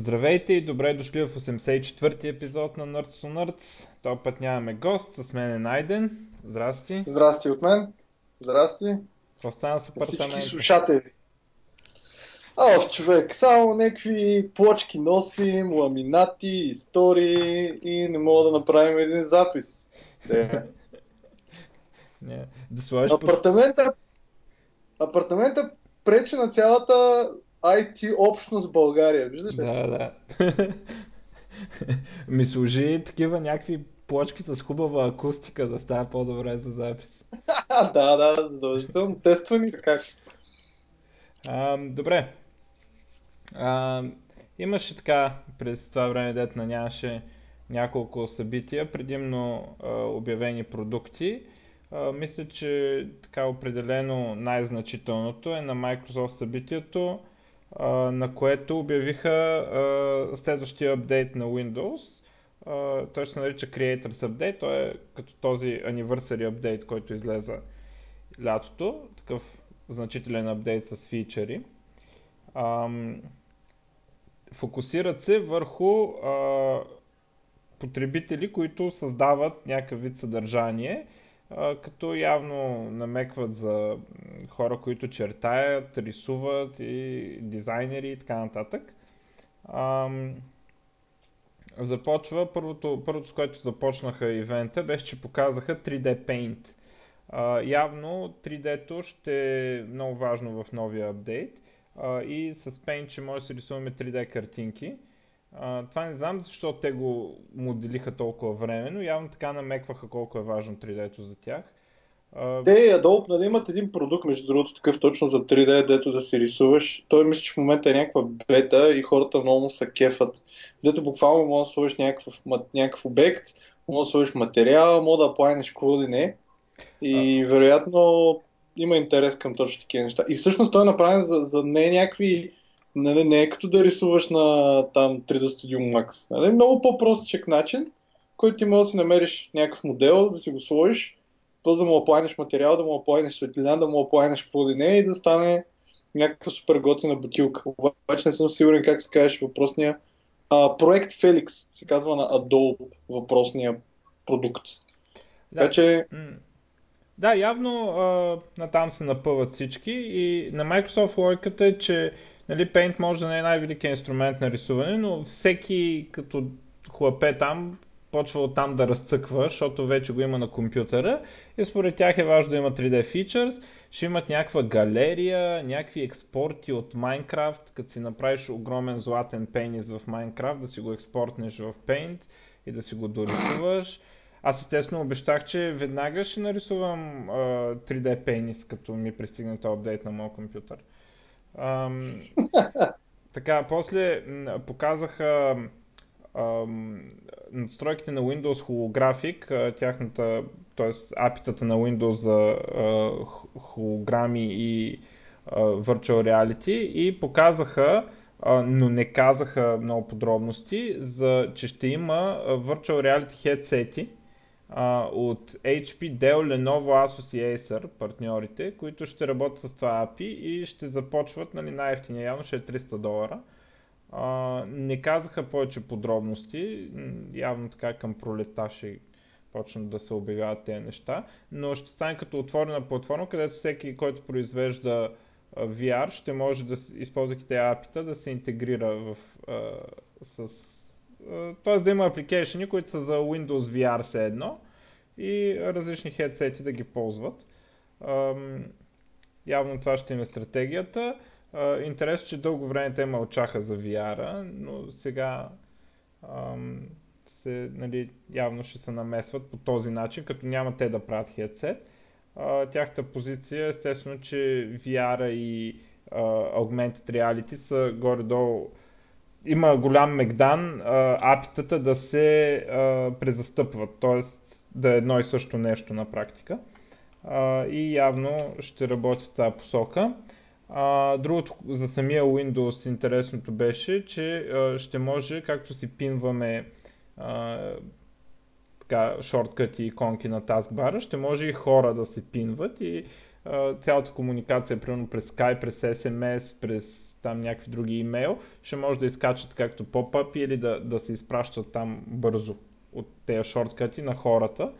Здравейте и добре дошли в 84-ти епизод на Nerds to Nerds. Този път нямаме гост, с мен е Найден. Здрасти. Здрасти от мен. Здрасти. Какво стана с апартамента? Всички слушатели. Ох, човек, само някакви плочки носим, ламинати, истории и не мога да направим един запис. Не. не. Да апартамента, апартамента пречи на цялата IT общност в България, виждаш ли? Да, да. Ми служи такива някакви плочки с хубава акустика да става по-добре за запис. да, да, задължително. Тествани как. А, добре. А, имаше така, през това време детна нямаше няколко събития, предимно а, обявени продукти. А, мисля, че така определено най-значителното е на Microsoft събитието, на което обявиха а, следващия апдейт на Windows. А, той се нарича Creators Update, той е като този Anniversary Update, който излезе лятото, такъв значителен апдейт с фичери. Ам, фокусират се върху а, потребители, които създават някакъв вид съдържание, като явно намекват за хора, които чертаят, рисуват и дизайнери и така нататък. А, започва, първото, първото с което започнаха ивента беше, че показаха 3D Paint. А, явно 3D-то ще е много важно в новия апдейт а, и с Paint ще може да се рисуваме 3D картинки. А, това не знам защо те го моделиха толкова време, но явно така намекваха колко е важно 3D-то за тях. А... Те Adobe нали, имат един продукт, между другото, такъв точно за 3D, дето да се рисуваш. Той мисля, че в момента е някаква бета и хората много са кефат. Дето буквално може да сложиш някакъв, някакъв обект, може да сложиш материал, може да плайнеш какво ли не. И а... вероятно има интерес към точно такива неща. И всъщност той е направен за, за не някакви Нали, не е като да рисуваш на там 3D Studio Max. Нали, много по-простичък начин, който ти може да си намериш някакъв модел, да си го сложиш, после да му оплайнеш материал, да му оплайнеш светлина, да му оплайнеш какво ли не и да стане някаква супер готина бутилка. Обаче не съм сигурен как се казваш въпросния. А, проект Felix се казва на Adobe въпросния продукт. Да. Така че да, явно а, натам се напъват всички и на Microsoft логиката е, че нали, Paint може да не е най-великият инструмент на рисуване, но всеки като хлапе там почва от там да разцъква, защото вече го има на компютъра и според тях е важно да има 3D features. Ще имат някаква галерия, някакви експорти от Minecraft, като си направиш огромен златен пенис в Minecraft, да си го експортнеш в Paint и да си го дорисуваш. Аз естествено обещах, че веднага ще нарисувам uh, 3D пенис, като ми пристигне този апдейт на моят компютър. Ам, така, после показаха ам, настройките на Windows Holographic, тяхната, т.е. апитата на Windows за а, холограми и а, Virtual Reality и показаха, но не казаха много подробности, за, че ще има Virtual Reality headset от HP, Dell, Lenovo, Asus и Acer, партньорите, които ще работят с това API и ще започват, нали, най-ефтиния явно ще е 300 долара. А, не казаха повече подробности, явно така към пролета ще почнат да се обявяват тези неща, но ще стане като отворена платформа, където всеки, който произвежда VR, ще може да, използвайки тези API, да се интегрира в, а, с т.е. да има апликейшени, които са за Windows VR все едно и различни хедсети да ги ползват. Явно това ще им е стратегията. Интересно, че дълго време те мълчаха за VR, но сега се, нали, явно ще се намесват по този начин, като няма те да правят хедсет. Тяхта позиция естествено, че VR и Augmented Reality са горе-долу има голям мегдан апитата да се а, презастъпват, т.е. да е едно и също нещо на практика. А, и явно ще работи в тази посока. А, другото за самия Windows интересното беше, че а, ще може, както си пинваме а, и иконки на таскбара, ще може и хора да се пинват и а, цялата комуникация, примерно през Skype, през SMS, през там някакви други имейл, ще може да изкачат както поп-ъп или да, да се изпращат там бързо от тези шорткати на хората.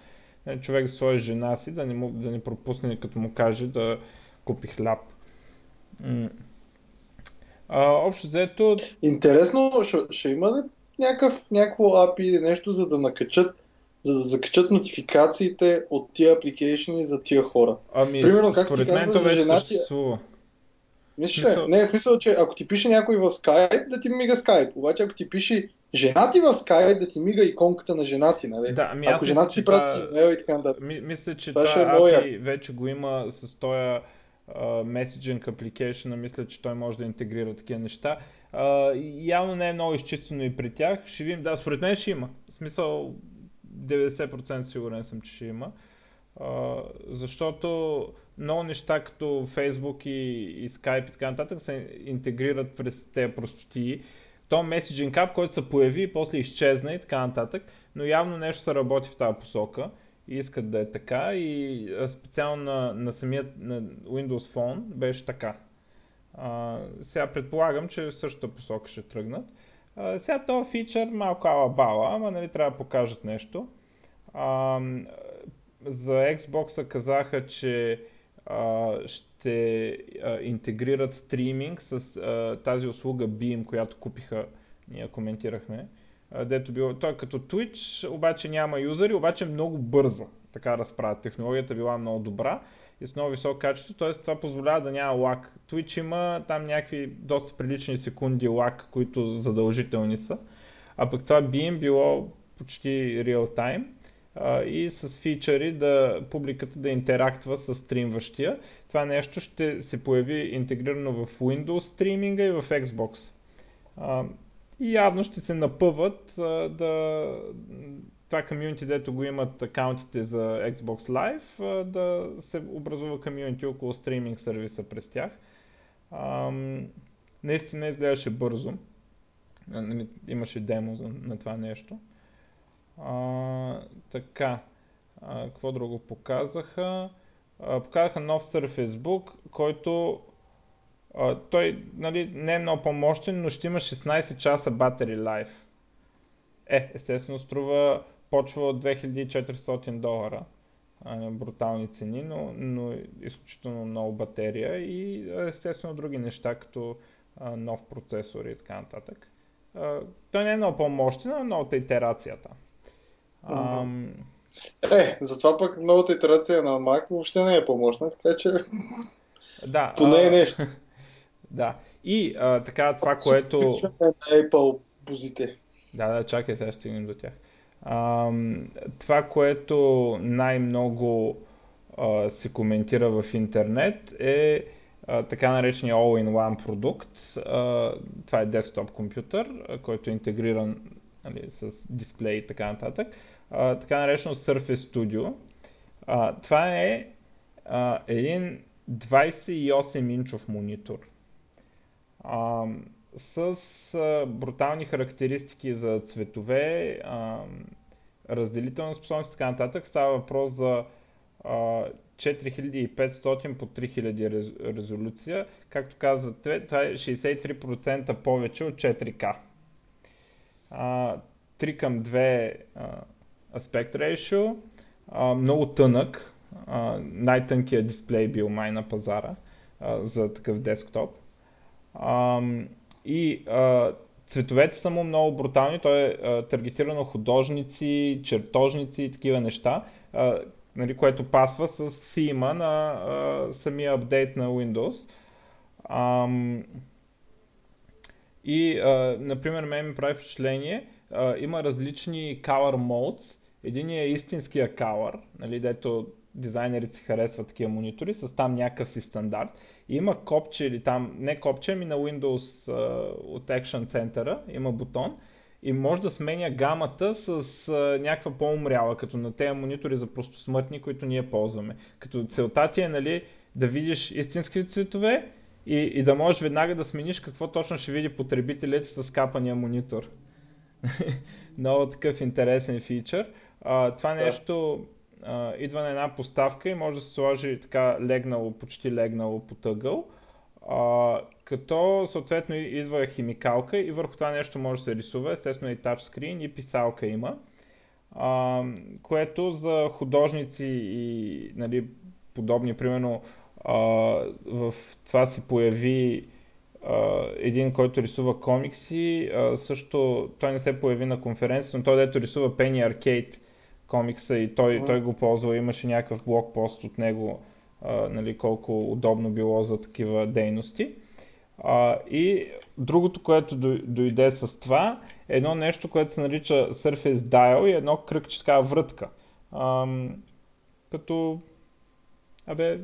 Е, човек да сложи жена си, да не, му, да не пропусне като му каже да купи хляб. А, общо взето... Интересно, ще, ще има ли някакъв, някакво API или нещо, за да накачат за да закачат нотификациите от тия апликейшни за тия хора. Ами, Примерно, както ти казваш за жена ти... Мисля, Мисъл... не, е смисъл, че ако ти пише някой в Skype, да ти мига Skype. Обаче ако ти пише жена ти в Skype, да ти мига иконката на жена ти, нали? Да, ами ако жена ти прати имейл и така нататък. Мисля, че това, това е API вече го има с този меседжинг uh, application, мисля, че той може да интегрира такива неща. Uh, явно не е много изчистено и при тях. Ще видим, да, според мен ще има. В смисъл, 90% сигурен съм, че ще има. Uh, защото много неща като Facebook и, и Skype и така нататък се интегрират през тези простоти. То Messaging App, който се появи и после изчезна и така нататък, но явно нещо се работи в тази посока и искат да е така и специално на, на самият на Windows Phone беше така. А, сега предполагам, че в същата посока ще тръгнат. А, сега този фичър малко ала бала, ама нали трябва да покажат нещо. А, за Xbox казаха, че ще интегрират стриминг с тази услуга Beam, която купиха, ние коментирахме. Дето било, той като Twitch, обаче няма юзери, обаче много бърза така разправят. Технологията била много добра и с много високо качество, т.е. това позволява да няма лак. Twitch има там някакви доста прилични секунди лак, които задължителни са, а пък това би било почти реал тайм и с фичъри да публиката да интерактва с стримващия. Това нещо ще се появи интегрирано в Windows стриминга и в Xbox. А, и явно ще се напъват а, да това комьюнити, дето го имат акаунтите за Xbox Live, да се образува комьюнити около стриминг сервиса през тях. Ам, наистина изглеждаше бързо. Нали, имаше демо на това нещо. А, така, а, какво друго показаха? А, показаха нов Surface Book, който а, той нали, не е много по-мощен, но ще има 16 часа battery life. Е, естествено струва почва от 2400 долара. Брутални цени, но, но изключително много батерия и естествено други неща, като нов процесор и така нататък. Той не е много по-мощен, но новата итерацията. Ам... Е, затова пък новата итерация на Mac въобще не е по-мощна, така че да, поне е нещо. да. И а, така, това, което... Apple бузите. Да, да, чакай, сега ще стигнем до тях. А, това, което най-много а, се коментира в интернет е а, така наречения All-in-One продукт. А, това е десктоп компютър, който е интегриран нали, с дисплей и така нататък. А, така наречено Surface Studio. А, това е а, един 28-инчов монитор. А, с а, брутални характеристики за цветове, а, разделителна способност и така нататък. Става въпрос за а, 4500 по 3000 резолюция. Както казвате, това е 63% повече от 4K. А, 3 към 2 аспект ratio, а, много тънък, а, най-тънкият дисплей бил май на пазара а, за такъв десктоп. А, и а, цветовете са му много брутални, той е а, таргетирано художници, чертожници и такива неща, а, нали, което пасва с сима на а, самия апдейт на Windows. А, и, а, например, мен ми прави впечатление, а, има различни color modes. Един е истинския color, нали, дето дизайнерите си харесват такива монитори, с там някакъв си стандарт има копче или там, не копче, ами на Windows а, от Action Center има бутон и може да сменя гамата с а, някаква по-умряла, като на тези монитори за просто смъртни, които ние ползваме. Като целта ти е нали, да видиш истински цветове и, и да можеш веднага да смениш какво точно ще види потребителят с капания монитор. Много такъв интересен фичър. А, това нещо а, идва на една поставка и може да се сложи така легнало, почти легнало по тъгъл. А, като съответно идва химикалка и върху това нещо може да се рисува, естествено и тачскрин и писалка има, а, което за художници и нали, подобни, примерно а, в това си появи а, един, който рисува комикси, а, също той не се появи на конференцията, но той дето рисува Penny Arcade комикса и той, той го ползва, имаше някакъв блокпост от него, а, нали, колко удобно било за такива дейности. А, и другото, което дойде с това, е едно нещо, което се нарича Surface Dial и едно кръгче, така врътка. А, като, абе,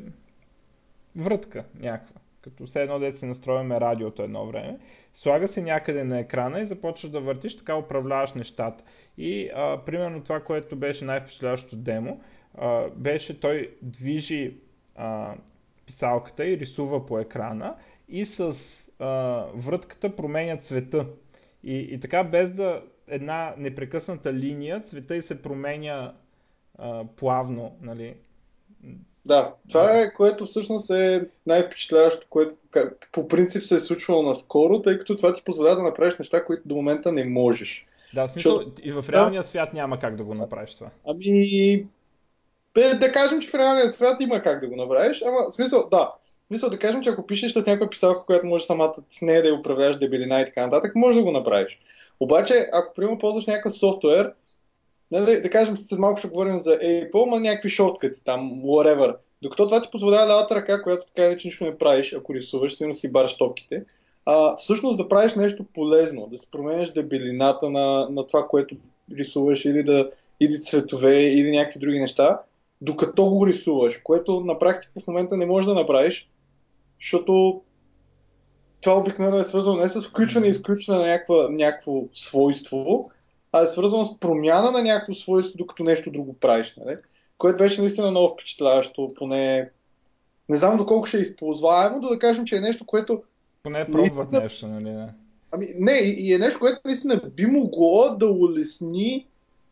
врътка някаква. Като все едно да се настроиме радиото едно време. Слага се някъде на екрана и започваш да въртиш, така управляваш нещата. И а, примерно това, което беше най-впечатляващото демо, а, беше той движи а, писалката и рисува по екрана и с а, врътката променя цвета. И, и така без да една непрекъсната линия, цвета и се променя а, плавно. Нали? Да, това е което всъщност е най-впечатляващо, което по принцип се е случвало наскоро, тъй като това ти позволява да направиш неща, които до момента не можеш. Да, в смисъл, Защото... и в реалния да. свят няма как да го направиш това. Ами, бе, да кажем, че в реалния свят има как да го направиш, ама в смисъл, да. Мисля да кажем, че ако пишеш с някаква писалка, която може самата с нея да я управляваш дебелина и така нататък, може да го направиш. Обаче, ако примерно ползваш някакъв софтуер, да, да, кажем, след малко ще говорим за Apple, ма някакви шорткати там, whatever. Докато това ти позволява лявата ръка, която така иначе нищо не правиш, ако рисуваш, си си барш топките, а, всъщност да правиш нещо полезно, да се променеш дебелината на, на това, което рисуваш или да или цветове, или някакви други неща, докато го рисуваш, което на практика в момента не можеш да направиш, защото това обикновено е свързано не с включване и изключване на някакво свойство, а е свързано с промяна на някакво свойство, докато нещо друго правиш. Нали? Което беше наистина много впечатляващо, поне не знам доколко ще е използваемо, да, да кажем, че е нещо, което... Поне пробват наистина... нещо, нали? Да. Ами, не, и е нещо, което наистина би могло да улесни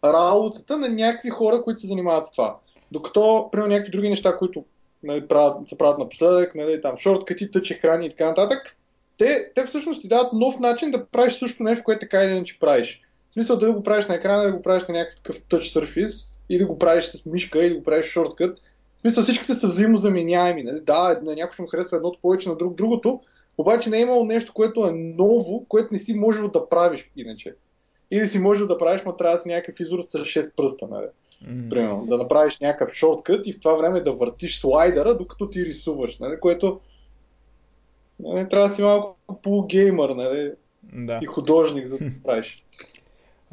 работата на някакви хора, които се занимават с това. Докато, примерно, някакви други неща, които нали, правят, се правят напоследък, нали, там шорткати, тъч екрани и така нататък, те, те всъщност ти дават нов начин да правиш също нещо, което така или иначе правиш. В смисъл да го правиш на екрана, да го правиш на някакъв touch surface, и да го правиш с мишка, и да го правиш шорткът. В смисъл всичките са взаимозаменяеми. Нали? Да, на някой ще му харесва едното повече на друг, другото, обаче не е имало нещо, което е ново, което не си можел да правиш иначе. Или си можел да правиш, но трябва да си някакъв изор с 6 пръста. Нали? Mm. Примерно, да направиш някакъв шорткът и в това време да въртиш слайдера, докато ти рисуваш, нали? което нали, трябва да си малко полугеймър нали? да. и художник, за да правиш.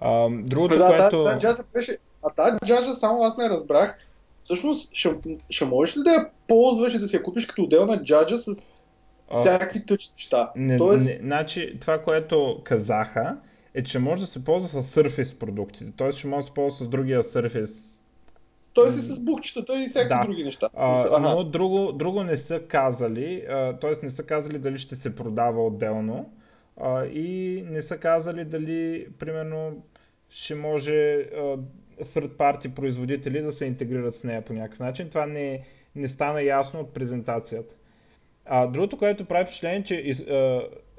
Um, другото, да, което... Да, да, беше... А тази джаджа само аз не разбрах. Всъщност, ще, ще можеш ли да я ползваш и да си я купиш като отделна джаджа с всякакви тъч неща? Не, Тоест... не, значи, това, което казаха, е, че може да се ползва с Surface продуктите. Тоест ще може да се ползва с другия Surface. Тоест и с букчетата и всякакви да. други неща. А, но друго, друго не са казали, т.е. не са казали дали ще се продава отделно а, и не са казали дали, примерно, ще може third party производители да се интегрират с нея по някакъв начин. Това не, не стана ясно от презентацията. А другото, което прави впечатление, че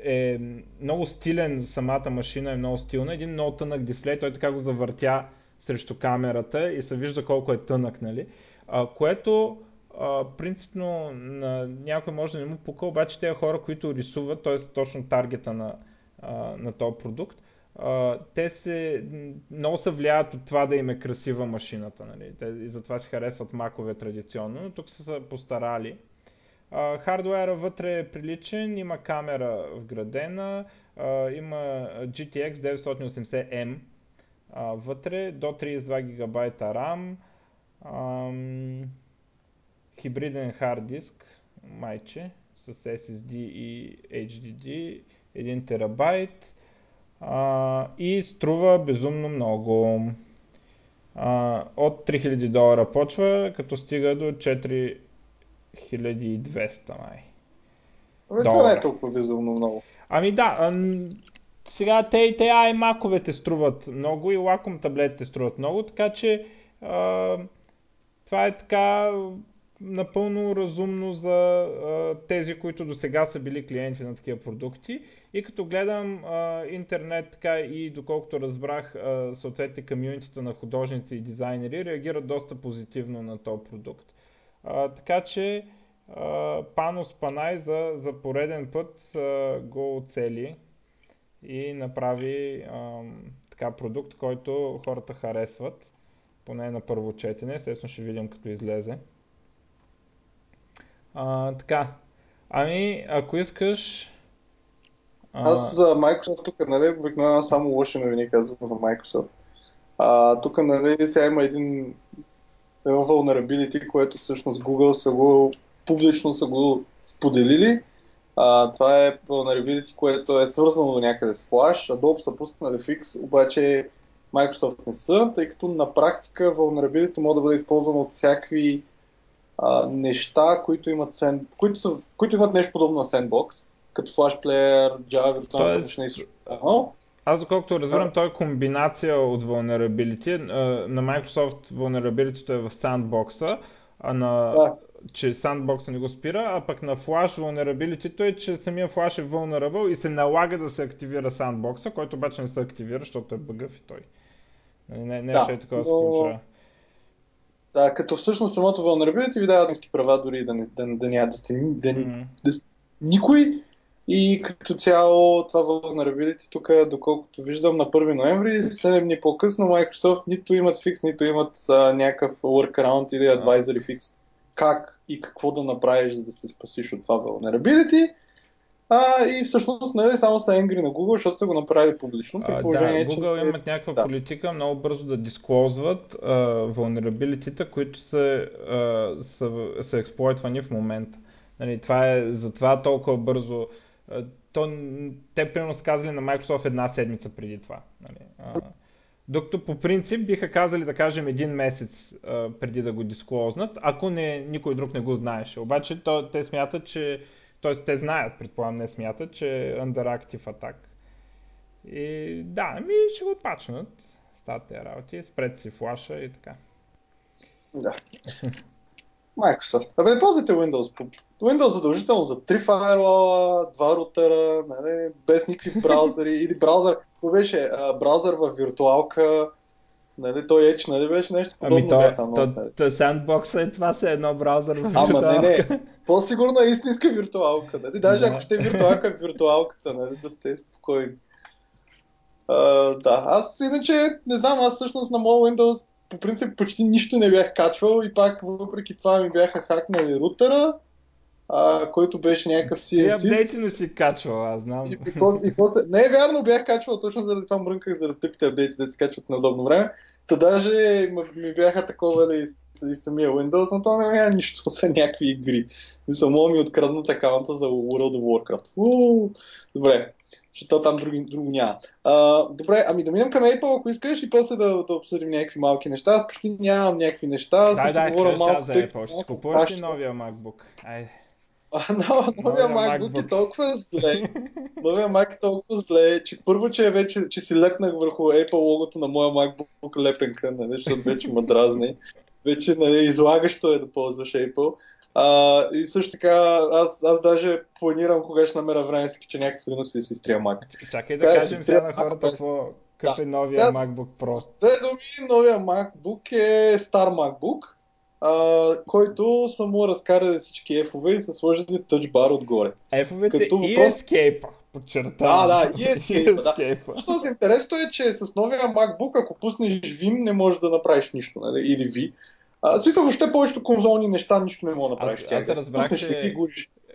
е много стилен самата машина, е много стилна. Един много тънък дисплей, той така го завъртя срещу камерата и се вижда колко е тънък, нали? А, което а, принципно на някой може да не му пука, обаче тези хора, които рисуват, т.е. точно таргета на, а, на този продукт, те се много се влияят от това да им е красива машината. Нали? Те, и затова си харесват макове традиционно, но тук са се постарали. А, хардуера вътре е приличен, има камера вградена, а, има GTX 980M а, вътре, до 32 ГБ RAM, ам, хибриден хард диск, майче, с SSD и HDD, 1 терабайт, а, и струва безумно много. А, от 3000 долара почва, като стига до 4200 май. Това не е толкова безумно много. Ами да, а, сега те, те iMac-овете струват много и Wacom таблетите струват много, така че а, това е така напълно разумно за а, тези, които до сега са били клиенти на такива продукти. И като гледам а, интернет, така и доколкото разбрах, а, съответните комьюнитите на художници и дизайнери реагират доста позитивно на този продукт. А, така че а, Панос Панай за, за пореден път а, го оцели и направи а, така продукт, който хората харесват, поне на първо четене, естествено ще видим като излезе. А, така, ами ако искаш... А... Аз за Microsoft тук, нали, обикновено само лоши новини казвам за Microsoft. А, тук, нали, сега има един едно vulnerability, което всъщност Google са го публично са го споделили а, това е vulnerability, което е свързано до някъде с Flash. Adobe са пуснали фикс, обаче Microsoft не са, тъй като на практика vulnerability може да бъде използвано от всякакви а, неща, които имат, sand, които, са, които имат нещо подобно на Sandbox, като Flash Player, Java, виртуална машина и също. Аз доколкото разбирам, той е комбинация от vulnerability. На Microsoft vulnerability е в Sandbox, а на да че Sandbox не го спира, а пък на Flash vulnerability е, че самия Flash е vulnerable и се налага да се активира Sandbox, който обаче не се активира, защото е бъгъв и той. Нали, не, не, не да, е такова но... се случва. Да, като всъщност самото vulnerability ви дава ниски права, дори да, не, да, да няма да сте да, mm-hmm. да, никой. И като цяло това vulnerability тук, доколкото виждам на 1 ноември, 7 дни по-късно Microsoft нито имат фикс, нито имат а, някакъв workaround или advisory фикс как и какво да направиш, за да се спасиш от това vulnerability. А, и всъщност нали, само са енгри на Google, защото са го направили публично. При положение, да, Google че... имат някаква да. политика много бързо да дисклозват vulnerability които са, а, са, са експлойтвани в момента. Нали, това е, затова толкова бързо. А, то, те примерно са казали на Microsoft една седмица преди това. Нали, а, докато по принцип биха казали да кажем един месец а, преди да го дисклознат, ако не, никой друг не го знаеше. Обаче то, те смятат, че т.е. те знаят, предполагам не смятат, че е underactive attack. И да, ми ще го пачнат. Стават тези работи, спред си флаша и така. Да. Microsoft. Абе, ползвайте Windows. Windows задължително за 3 файла, 2 рутера, нали, без никакви браузъри или браузър. Какво беше? Браузър в виртуалка, Нали, той Edge, нали беше нещо ами подобно ами то, бяха то, то, Sandbox е това се едно браузър в Ама не, не, по-сигурно е истинска виртуалка. Нали? Даже да. ако ще е виртуалка, виртуалката, нали? да сте спокойни. Uh, да, аз иначе, не знам, аз всъщност на моят Windows по принцип почти нищо не бях качвал и пак въпреки това ми бяха хакнали рутера а, който беше някакъв CNC. Ти апдейти не си качвал, аз знам. И, и, после, и после... Не е вярно, бях качвал, точно заради това мрънках, заради тъпите апдейти, да се качват на удобно време. Та даже ми бяха такова ли и самия Windows, но то не няма нищо, освен някакви игри. Мисля, мога ми откраднат акаунта за World of Warcraft. Уу, добре, защото там други, друго няма. А, добре, ами да минем към Apple, ако искаш, и после да, да обсъдим някакви малки неща. Аз почти нямам някакви неща. Дай, дай, говоря малко. За Apple. Ще купуваш ли новия MacBook? Айде. А, но, новия MacBook, MacBook е толкова зле. Новия Mac е толкова зле, че първо, че, е вече, че си лепнах върху Apple логото на моя MacBook лепенка, нали, защото вече ма дразни. Вече нали, излагащо е да ползваш Apple. А, и също така, аз, аз даже планирам кога ще намеря време, че някакъв Linux да си изтрия Mac. Чакай да кажем сега на хората какво какъв да. е новия да, MacBook Pro. Две думи, новия MacBook е стар MacBook, а, който са му разкарали всички F-ове и са сложили Bar отгоре. F-овете Като и въпрос... Escape. Подчертавам. Да, да, и Escape. да. Всъщност интересното е, че с новия MacBook, ако пуснеш Vim, не можеш да направиш нищо. Нали? Или V. А, в смисъл, въобще повечето конзолни неща нищо не мога да направиш. Аз, аз разбрах, Пуснеш че...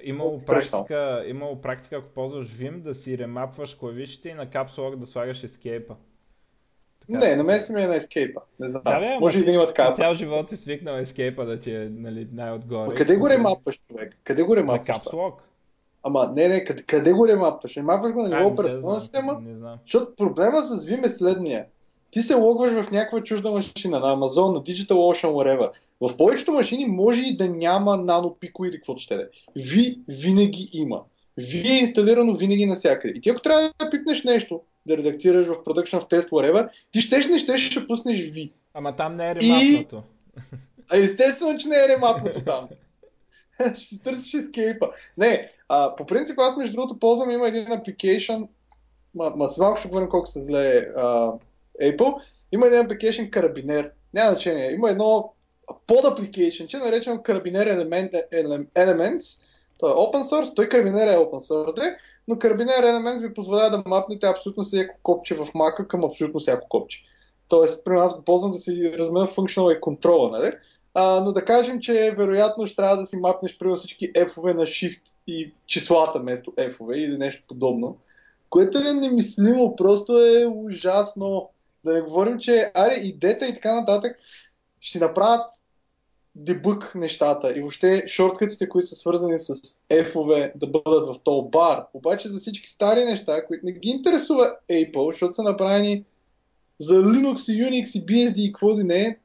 Имало практика, имало практика, ако ползваш Vim, да си ремапваш клавишите и на капсулок да слагаш Escape. Не, на мен си ми е на Escape. Не знам. Да, бе, Може и да има така. Цял живот си свикнал Escape да ти е нали, най-отгоре. къде го ремапваш, човек? Къде го ремапваш? На капсулок. Ама не, не, къде, къде го ремапваш? Ремапваш го на ниво операционна система? Не знам. Защото проблема с Vim е следния. Ти се логваш в някаква чужда машина, на Amazon, на DigitalOcean, whatever. В повечето машини може и да няма нанопико или каквото ще е. Ви винаги има. Ви е инсталирано винаги навсякъде. И ти ако трябва да пипнеш нещо, да редактираш в production, в тест, whatever, ти щеш не щеш, ще пуснеш ви. Ама там не е ремапнато. А естествено, че не е ремапното там. ще търсиш ескейпа. Не, а, по принцип аз между другото ползвам, има един application, ма, ма малко ще говорим колко се зле а, Apple, има един application карабинер, няма значение, има едно под application, че наречено карабинер element, Elements, той е open source, той карабинер е open source, но карабинер Elements ви позволява да мапнете абсолютно всяко копче в мака към абсолютно всяко копче. Тоест, при нас го ползвам да си размена функционал и контрола, нали? А, но да кажем, че вероятно ще трябва да си мапнеш при всички F-ове на Shift и числата вместо F-ове или нещо подобно. Което е немислимо, просто е ужасно. Да не говорим, че аре, идета и така нататък ще направят дебък нещата и въобще шорткътите, които са свързани с F-ове да бъдат в този бар. Обаче за всички стари неща, които не ги интересува Apple, защото са направени за Linux и Unix и BSD и какво ли не,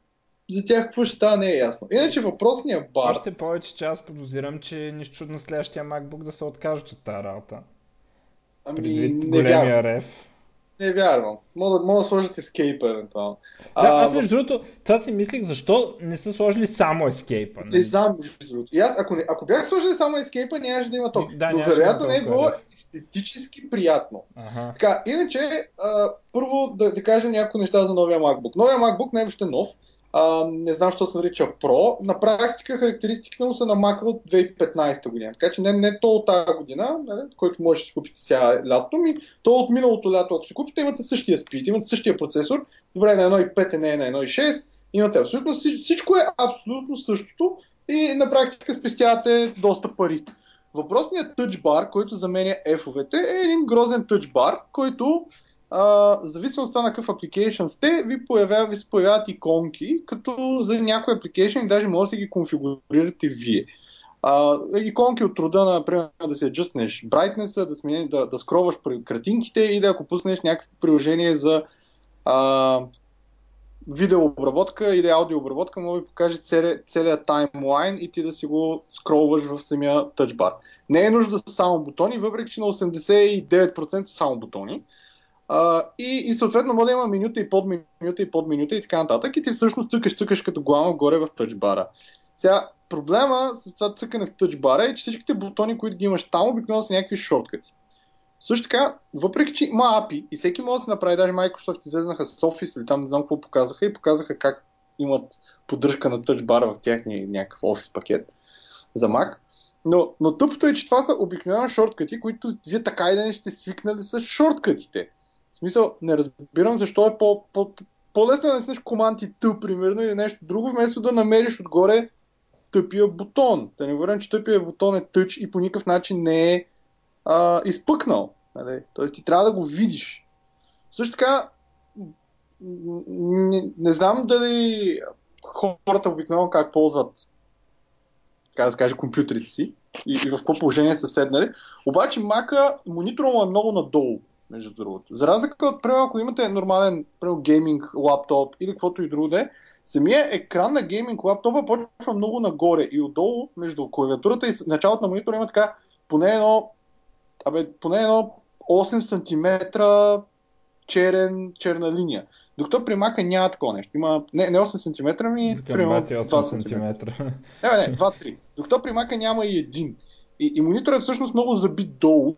за тях какво ще става не е ясно. Иначе въпросният бар... Още повече, че аз подозирам, че нищо чудно следващия MacBook да се откажат от тази работа. Ами, Предвид не големия вярвам. Не вярвам. Мога, мога да сложат Escape евентуално. Да, аз между в... другото, това си мислих, защо не са сложили само Escape. Не, не знам, между другото. И аз, ако, не, ако бях сложили само Escape, нямаше да има то. Да, Но вероятно не е било естетически приятно. Ага. Така, иначе, а, първо да, да кажем някои неща за новия MacBook. Новия MacBook не е въобще нов а, не знам, що се нарича Pro. На практика характеристиките му са на Mac от 2015 година. Така че не, не то от тази година, нали, който може да си купите сега лято, ми то от миналото лято, ако си купите, имат същия спид, имат същия процесор. Добре, на 1.5 не е на 1.6. Имате абсолютно всичко е абсолютно същото и на практика спестявате доста пари. Въпросният тъчбар, който заменя F-овете, е един грозен тъчбар, който в зависимост от това на какъв application сте, ви, появява, ви се появяват иконки, като за някои application даже може да си ги конфигурирате вие. А, иконки от труда, например, да се аджъстнеш brightness, да, смени, да, да скроваш картинките и да ако пуснеш някакво приложение за а, видеообработка или аудиообработка, може да покаже целият, таймлайн и ти да си го скролваш в самия тъчбар. Не е нужда да са само бутони, въпреки че на 89% са само бутони. И, и съответно може да има менюта и подменюта и подменюта и така нататък. И ти всъщност цъкаш, цъкаш като главно горе в тъчбара. Сега, проблема с това цъкане в тъчбара е, че всичките бутони, които ги имаш там, обикновено са някакви шорткати. Също така, въпреки че има API и всеки може да се направи, даже Microsoft излезнаха с Office или там не знам какво показаха и показаха как имат поддръжка на тъчбара в тяхния някакъв офис пакет за Mac. Но, но тъпото е, че това са обикновено шорткати, които вие така и да не сте свикнали с шорткатите. Смисъл, не разбирам защо е по, по, по-лесно да наснеш команд и Т, примерно, или нещо друго, вместо да намериш отгоре тъпия бутон. Да не говорим, че тъпия бутон е тъч и по никакъв начин не е а, изпъкнал. Нали? Тоест ти трябва да го видиш. Също така, не, не знам дали хората обикновено как ползват така да се каже, компютрите си и, и в какво положение са седнали. Обаче мака, монитора му е много надолу между другото. За разлика от, примерно, ако имате нормален, примерно, гейминг лаптоп или каквото и друго да е, самия екран на гейминг лаптопа почва много нагоре и отдолу, между клавиатурата и началото на монитора има така поне едно, абе, поне едно 8 см черен, черна линия. Докато при мака няма такова нещо. Има не, не 8 см, ми примерно 2 см. Не, не, 2-3. Докато при мака няма и един. И, и мониторът е всъщност много забит долу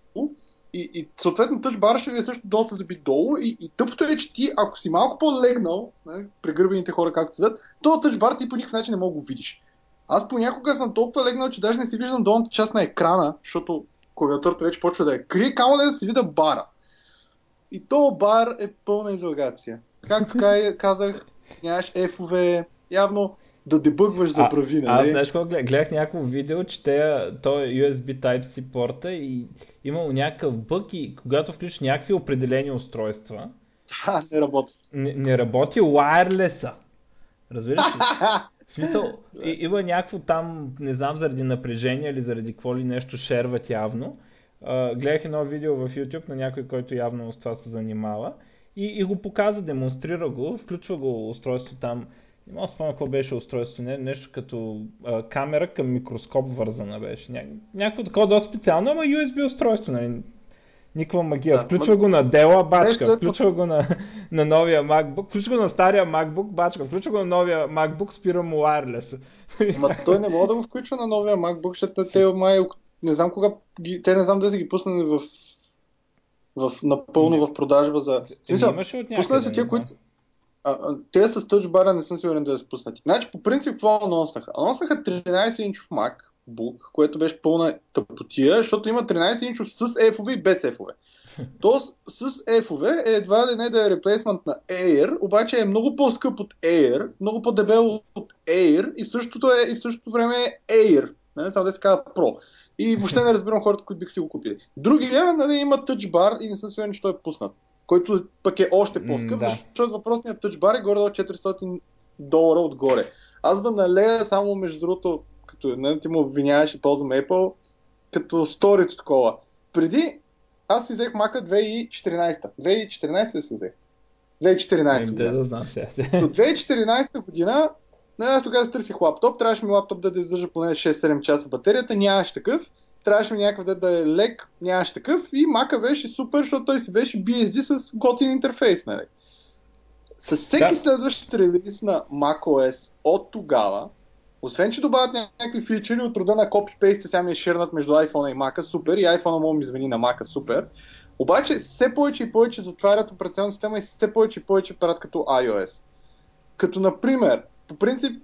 и, и съответно ще ви е също доста забит долу и, и тъпото е, че ти, ако си малко по-легнал, нали, прегърбените хора както седат, то тъчбар ти по никакъв начин не мога да го видиш. Аз понякога съм толкова легнал, че даже не си виждам долната част на екрана, защото клавиатурата вече почва да е крие, камо да си видя бара. И то бар е пълна излагация. Както казах, нямаш F-ове, явно да дебъгваш за прави, нали? Аз знаеш какво гледах, гледах някакво видео, че те, то е USB Type-C порта и имало някакъв бък и когато включиш някакви определени устройства, а, не работи. Не, не работи wireless Разбираш ли? В смисъл, и, има някакво там, не знам заради напрежение или заради какво ли нещо шерват явно. Uh, гледах едно видео в YouTube на някой, който явно с това се занимава и, и го показа, демонстрира го, включва го устройство там не мога да спомня какво беше устройство, не, нещо като а, камера към микроскоп вързана беше. Ня, някакво такова доста специално, ама USB устройство. Нали? Никаква магия. Да, включва ма... го на Дела, бачка. Нещо, включва го на, на новия MacBook. Включва го на стария MacBook, бачка. Включва го на новия MacBook, спира му wireless. Ма той не мога да го включва на новия MacBook, защото те май не знам кога, те не знам да са ги пуснали в, в напълно не. в продажба за... Смисъл, пуснали са тия, които... А, те с Touch Bar не съм сигурен да са спуснати. Значи, по принцип, какво анонснаха? Анонснаха 13-инчов MacBook, което беше пълна тъпотия, защото има 13-инчов с F-ове и без F-ове. Тоест, с F-ове е едва ли не да е реплейсмент на Air, обаче е много по-скъп от Air, много по-дебело от Air и в същото, е, и в същото време е Air. Не, това да се казва Pro. И въобще не разбирам хората, които бих си го купили. Другия нали, има Touch Bar и не съм сигурен, че той е пуснат. Който пък е още по-скъп, да. защото въпросният Bar е горе до 400 долара отгоре. Аз да налея само между другото, като не, нали, ти му обвиняваш и ползвам Apple, като сторито такова. Преди аз си взех мака 2014. 2014 да си взех. 2014 година. Да, знам, До 2014 година не, аз тогава търсих лаптоп, трябваше ми лаптоп да, да издържа поне 6-7 часа батерията, нямаше такъв. Трябваше ми някакъв да, да е лек, нямаше такъв. И мака беше супер, защото той си беше BSD с готин интерфейс. Нали? С всеки да. следващ релиз на macOS от тогава, освен, че добавят някакви фичери от рода на копипейст, сега ми е шернат между iPhone и Mac, супер, и iPhone мога ми звени на Mac, супер. Обаче все повече и повече затварят операционна система и все повече и повече правят като iOS. Като, например, по принцип,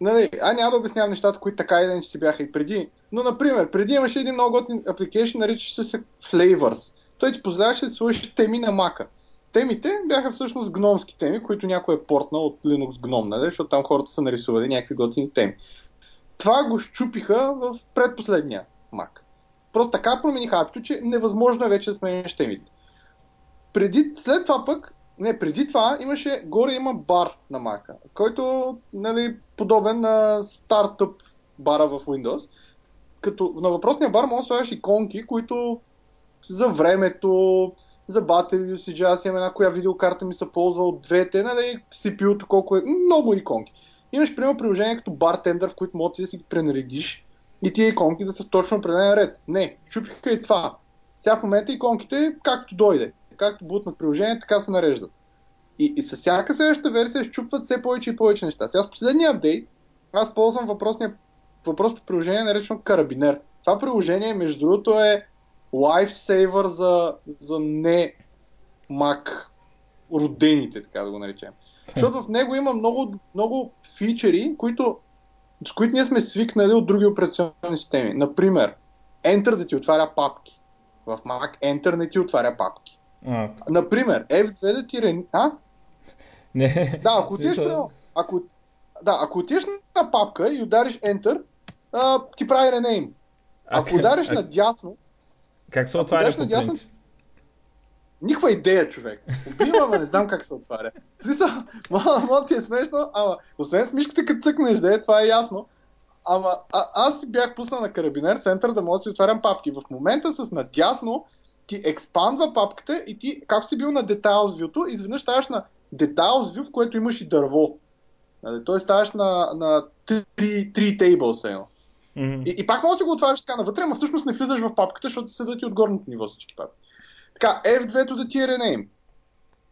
нали, а няма да обяснявам нещата, които така и да си бяха и преди, но, например, преди имаше един много готин application, наричащ се Flavors. Той ти позволяваше да сложиш теми на мака темите бяха всъщност гномски теми, които някой е портнал от Linux Gnome, нали? защото там хората са нарисували някакви готини теми. Това го щупиха в предпоследния Mac. Просто така промениха апито, че невъзможно е вече да сменяш темите. Преди, след това пък, не, преди това имаше, горе има бар на Mac, който нали, подобен на стартъп бара в Windows. Като на въпросния бар може да слагаш иконки, които за времето, за battery usage, аз имам една коя видеокарта ми се ползва от двете, нали, CPU-то колко е, много иконки. Имаш, примерно, приложение като Bartender, в които можеш да си ги пренаредиш и тия иконки да са в точно определен ред. Не, щупиха и това. Сега в момента иконките, както дойде, както бутнат приложение, така се нареждат. И, и с всяка следваща версия щупват все повече и повече неща. Сега с последния апдейт, аз ползвам въпросния, въпросното приложение, наречено Карабинер. Това приложение, между другото, е лайфсейвър за, за не Mac родените, така да го наречем. Защото в него има много, много фичери, които, с които ние сме свикнали от други операционни системи. Например, Enter да ти отваря папки. В Mac Enter не ти отваря папки. А. Например, F2 да ти рен... А? Не. Да, ако отидеш, прямо, ако, да, ако отидеш на папка и удариш Enter, а, ти прави rename. Ако удариш на дясно, как се отваря по надясно... Никаква идея, човек. Убивам, не знам как се отваря. Смисъл, мало ти е смешно, ама освен с мишката, като цъкнеш, да е, това е ясно. Ама а, аз си бях пуснал на карабинер център да мога да си отварям папки. В момента с надясно ти експандва папката и ти, както си бил на Details View, изведнъж ставаш на Details View, в което имаш и дърво. Нали, Той ставаш на, на 3, 3 tables, Mm-hmm. И, и пак може да го отваряш така навътре, но всъщност не влизаш в папката, защото седат и от горното ниво всички папки. Така, F2-то да ти е rename.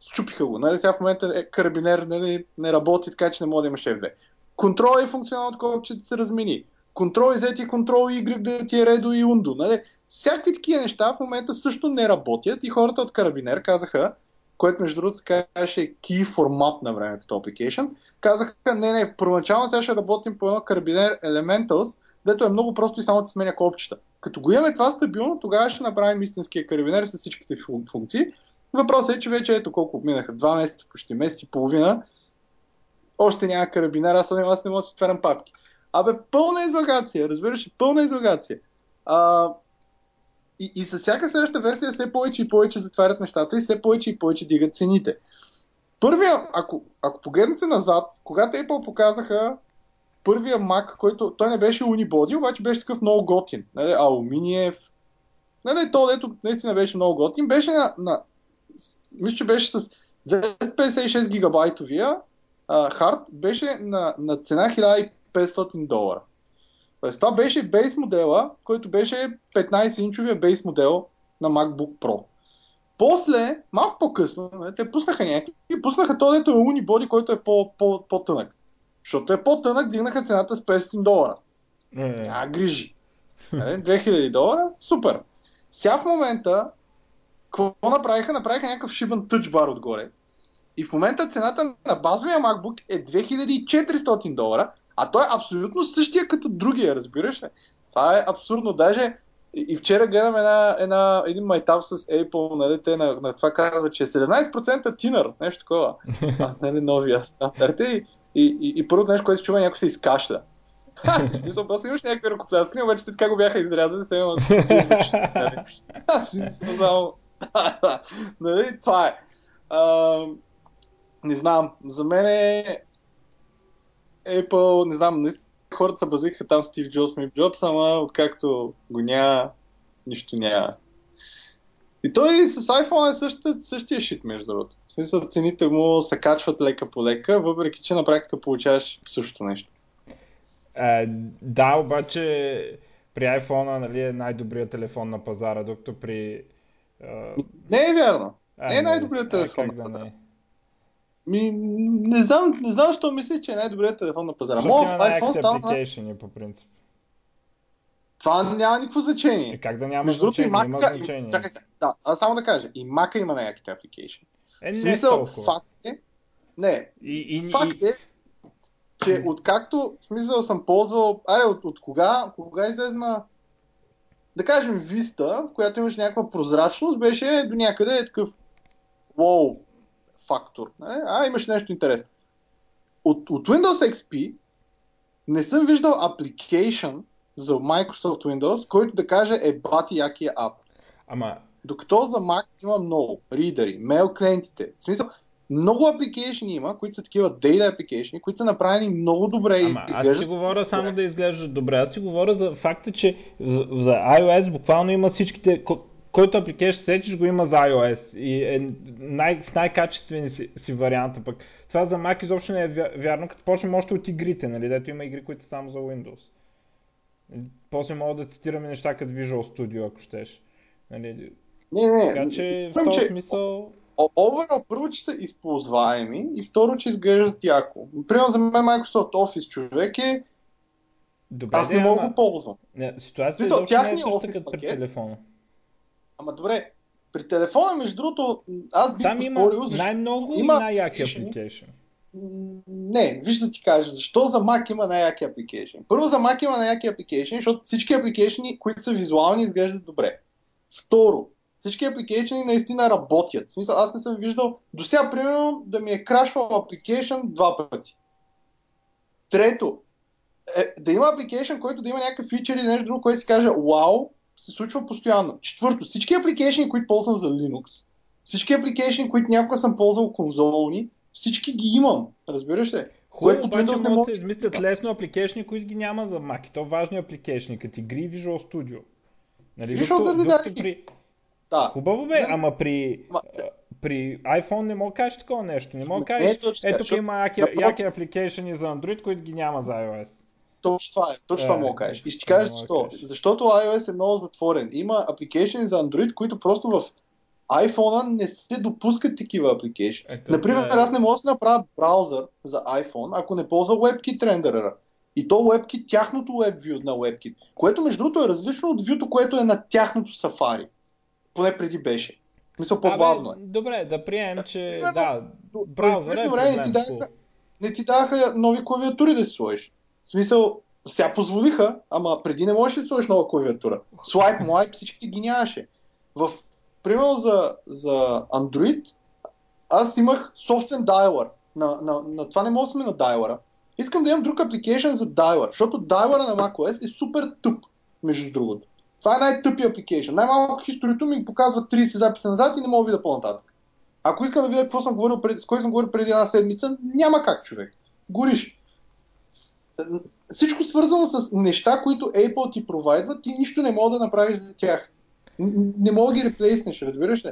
Счупиха го. Нали, сега в момента е, карабинер нали, не работи, така че не може да имаш F2. Контрол е функционално такова, че да се размени. Контрол и Z и контрол Y да ти е редо и ундо. Нали? Всякакви такива неща в момента също не работят и хората от карабинер казаха, което между другото се казваше key формат на времето application, казаха, не, не, първоначално сега ще работим по едно карабинер Elementals, дето е много просто и само да сменя копчета. Като го имаме това стабилно, тогава ще направим истинския карабинер с всичките функции. Въпросът е, че вече ето колко минаха, два месеца, почти месец и половина, още няма карабинер, аз, аз не мога да си отварям папки. Абе, пълна излагация, разбираш, пълна излагация. А, и, и с всяка следваща версия все повече и повече затварят нещата и все повече и повече дигат цените. Първия, ако, ако погледнете назад, когато Apple показаха първия Mac, който той не беше унибоди, обаче беше такъв много готин. Нали, алуминиев. Нали, то, дето наистина беше много готин, беше на, на мисля, че беше с 256 гигабайтовия хард, беше на, на цена 1500 долара. Тоест, това беше бейс модела, който беше 15-инчовия бейс модел на MacBook Pro. После, малко по-късно, нали, те пуснаха някакви и пуснаха този, дето е Unibody, който е по, по, по-тънък. Защото е по-тънък, дигнаха цената с 500 долара. Е, Няма грижи. Нали, 2000 долара, супер. Сега в момента, какво направиха? Направиха някакъв шибан тъчбар отгоре. И в момента цената на базовия MacBook е 2400 долара, а той е абсолютно същия като другия, разбираш ли? Това е абсурдно. Даже и, вчера гледам една, една, един майтап с Apple, нали, те на, на това казва, че е 17% тинър, нещо такова. А, нали, новия, старите и, и, и, и първото нещо, което се чува, някой се изкашля. Ха, смисъл, после имаш някакви ръкопляскани, обаче те така го бяха изрязали, се има Аз смисъл, само... нали, това е. А, не знам, за мен е Apple, не знам, наистина хората се базиха там Стив Джобс, Мип Джобс, ама откакто го няма, нищо няма. И той с iPhone е същия, същия шит, между другото. В смисъл, цените му се качват лека по лека, въпреки че на практика получаваш същото нещо. Е, да, обаче при iPhone нали, е най-добрият телефон на пазара, докато при... е, Не е вярно. а, Не е най-добрият а, телефон как на да пазара. не? Ми, не знам, не знам, защо мислиш, че е най-добрият телефон на пазара. Моят има iPhone стана... по принцип. Това няма никакво Е, значение. как да няма Между другото, и значение? Има Mac... значение. Чакай. Да, аз само да кажа. И Mac има най-яките апликейшни. Е, не смисъл, толкова. факт е... Не, И, и, Факт и, е, че откакто, в смисъл съм ползвал, аре, от, от кога, кога излезна, да кажем Vista, в която имаш някаква прозрачност, беше до някъде е такъв wow фактор. Не? А, имаш нещо интересно. От, от Windows XP не съм виждал application за Microsoft Windows, който да каже е бати якия ап. Ама, Докато за Mac има много ридери, мейл клиентите. В смисъл, много апликейшни има, които са такива data апликейшни, които са направени много добре ама и аз ти говоря само да изглеждат добре. Аз ти говоря за факта, че за, за iOS буквално има всичките... ко- Който апликейшн сетиш го има за iOS и е най, в най-качествени си, си варианта пък. Това за Mac изобщо не е вя- вярно, като почнем още от игрите, нали, дето има игри, които са само за Windows. После мога да цитираме неща като Visual Studio, ако щеш. Нали, Не, не, така че в съм, този че смисъл... overall, първо, че са използваеми и второ, че изглеждат яко. Примерно за мен Microsoft Office човек е, Добре, аз не мога ама- го ползвам. Не, ситуацията Смисъл, е тяхния офис пакет- телефона. Ама добре, при телефона, между другото, аз бих Там има най-много има най-яки. М, Не, виж да ти кажа, защо за Mac има най-яки application. Първо за Mac има най-яки application, защото всички application, които са визуални, изглеждат добре. Второ, всички application наистина работят. В смисъл, аз не съм виждал до сега, примерно, да ми е крашвал application два пъти. Трето, е, да има application, който да има някакъв фичър или нещо друго, което си каже, вау, се случва постоянно. Четвърто, всички application, които ползвам за Linux, всички application, които някога съм ползвал конзолни, всички ги имам. Разбираш ли? Хубаво, обаче Windows не могат да се измислят лесно апликейшни, които ги няма за Mac. И то важни апликейшни, като игри и Visual Studio. Нали, Виж, докато- докато при... Да. Хубаво бе, ама при, Ма- при iPhone не мога да кажеш такова нещо. Не мога да кажеш, е ето тук има яки, апликейшни за Android, които ги няма за iOS. Точно това е. Точно Е, това мога да кажеш. И ще ти кажа да защо. Защото iOS е много затворен. Има application за Android, които просто в iPhone не се допускат такива. Ето, Например, е- аз не мога да си направя браузър за iPhone, ако не ползва WebKit рендерера. И то WebKit, тяхното WebView на WebKit, което между другото е различно от вюто, което е на тяхното Safari. Поне преди беше. Мисля, по-бавно е. Добре, да приемем, че да, до браузър е време не ти, даха, не ти даха нови клавиатури да си сложиш. В смисъл, сега позволиха, ама преди не можеш да сложиш нова клавиатура. Swipe, Mwipe, всички ги нямаше. В, примерно за, за Android, аз имах собствен дайлър. На, на, на това не мога да сме на дайлъра. Искам да имам друг application за дайлър, защото дайлъра на macOS е супер тъп, между другото. Това е най-тъпи application. Най-малко историто ми показва 30 записа назад и не мога да видя по-нататък. Ако искам да видя какво съм говорил пред, с кой съм говорил преди една седмица, няма как, човек. Гориш. Всичко свързано с неща, които Apple ти провайдва, ти нищо не мога да направиш за тях. Не мога да ги реплейснеш, разбираш ли?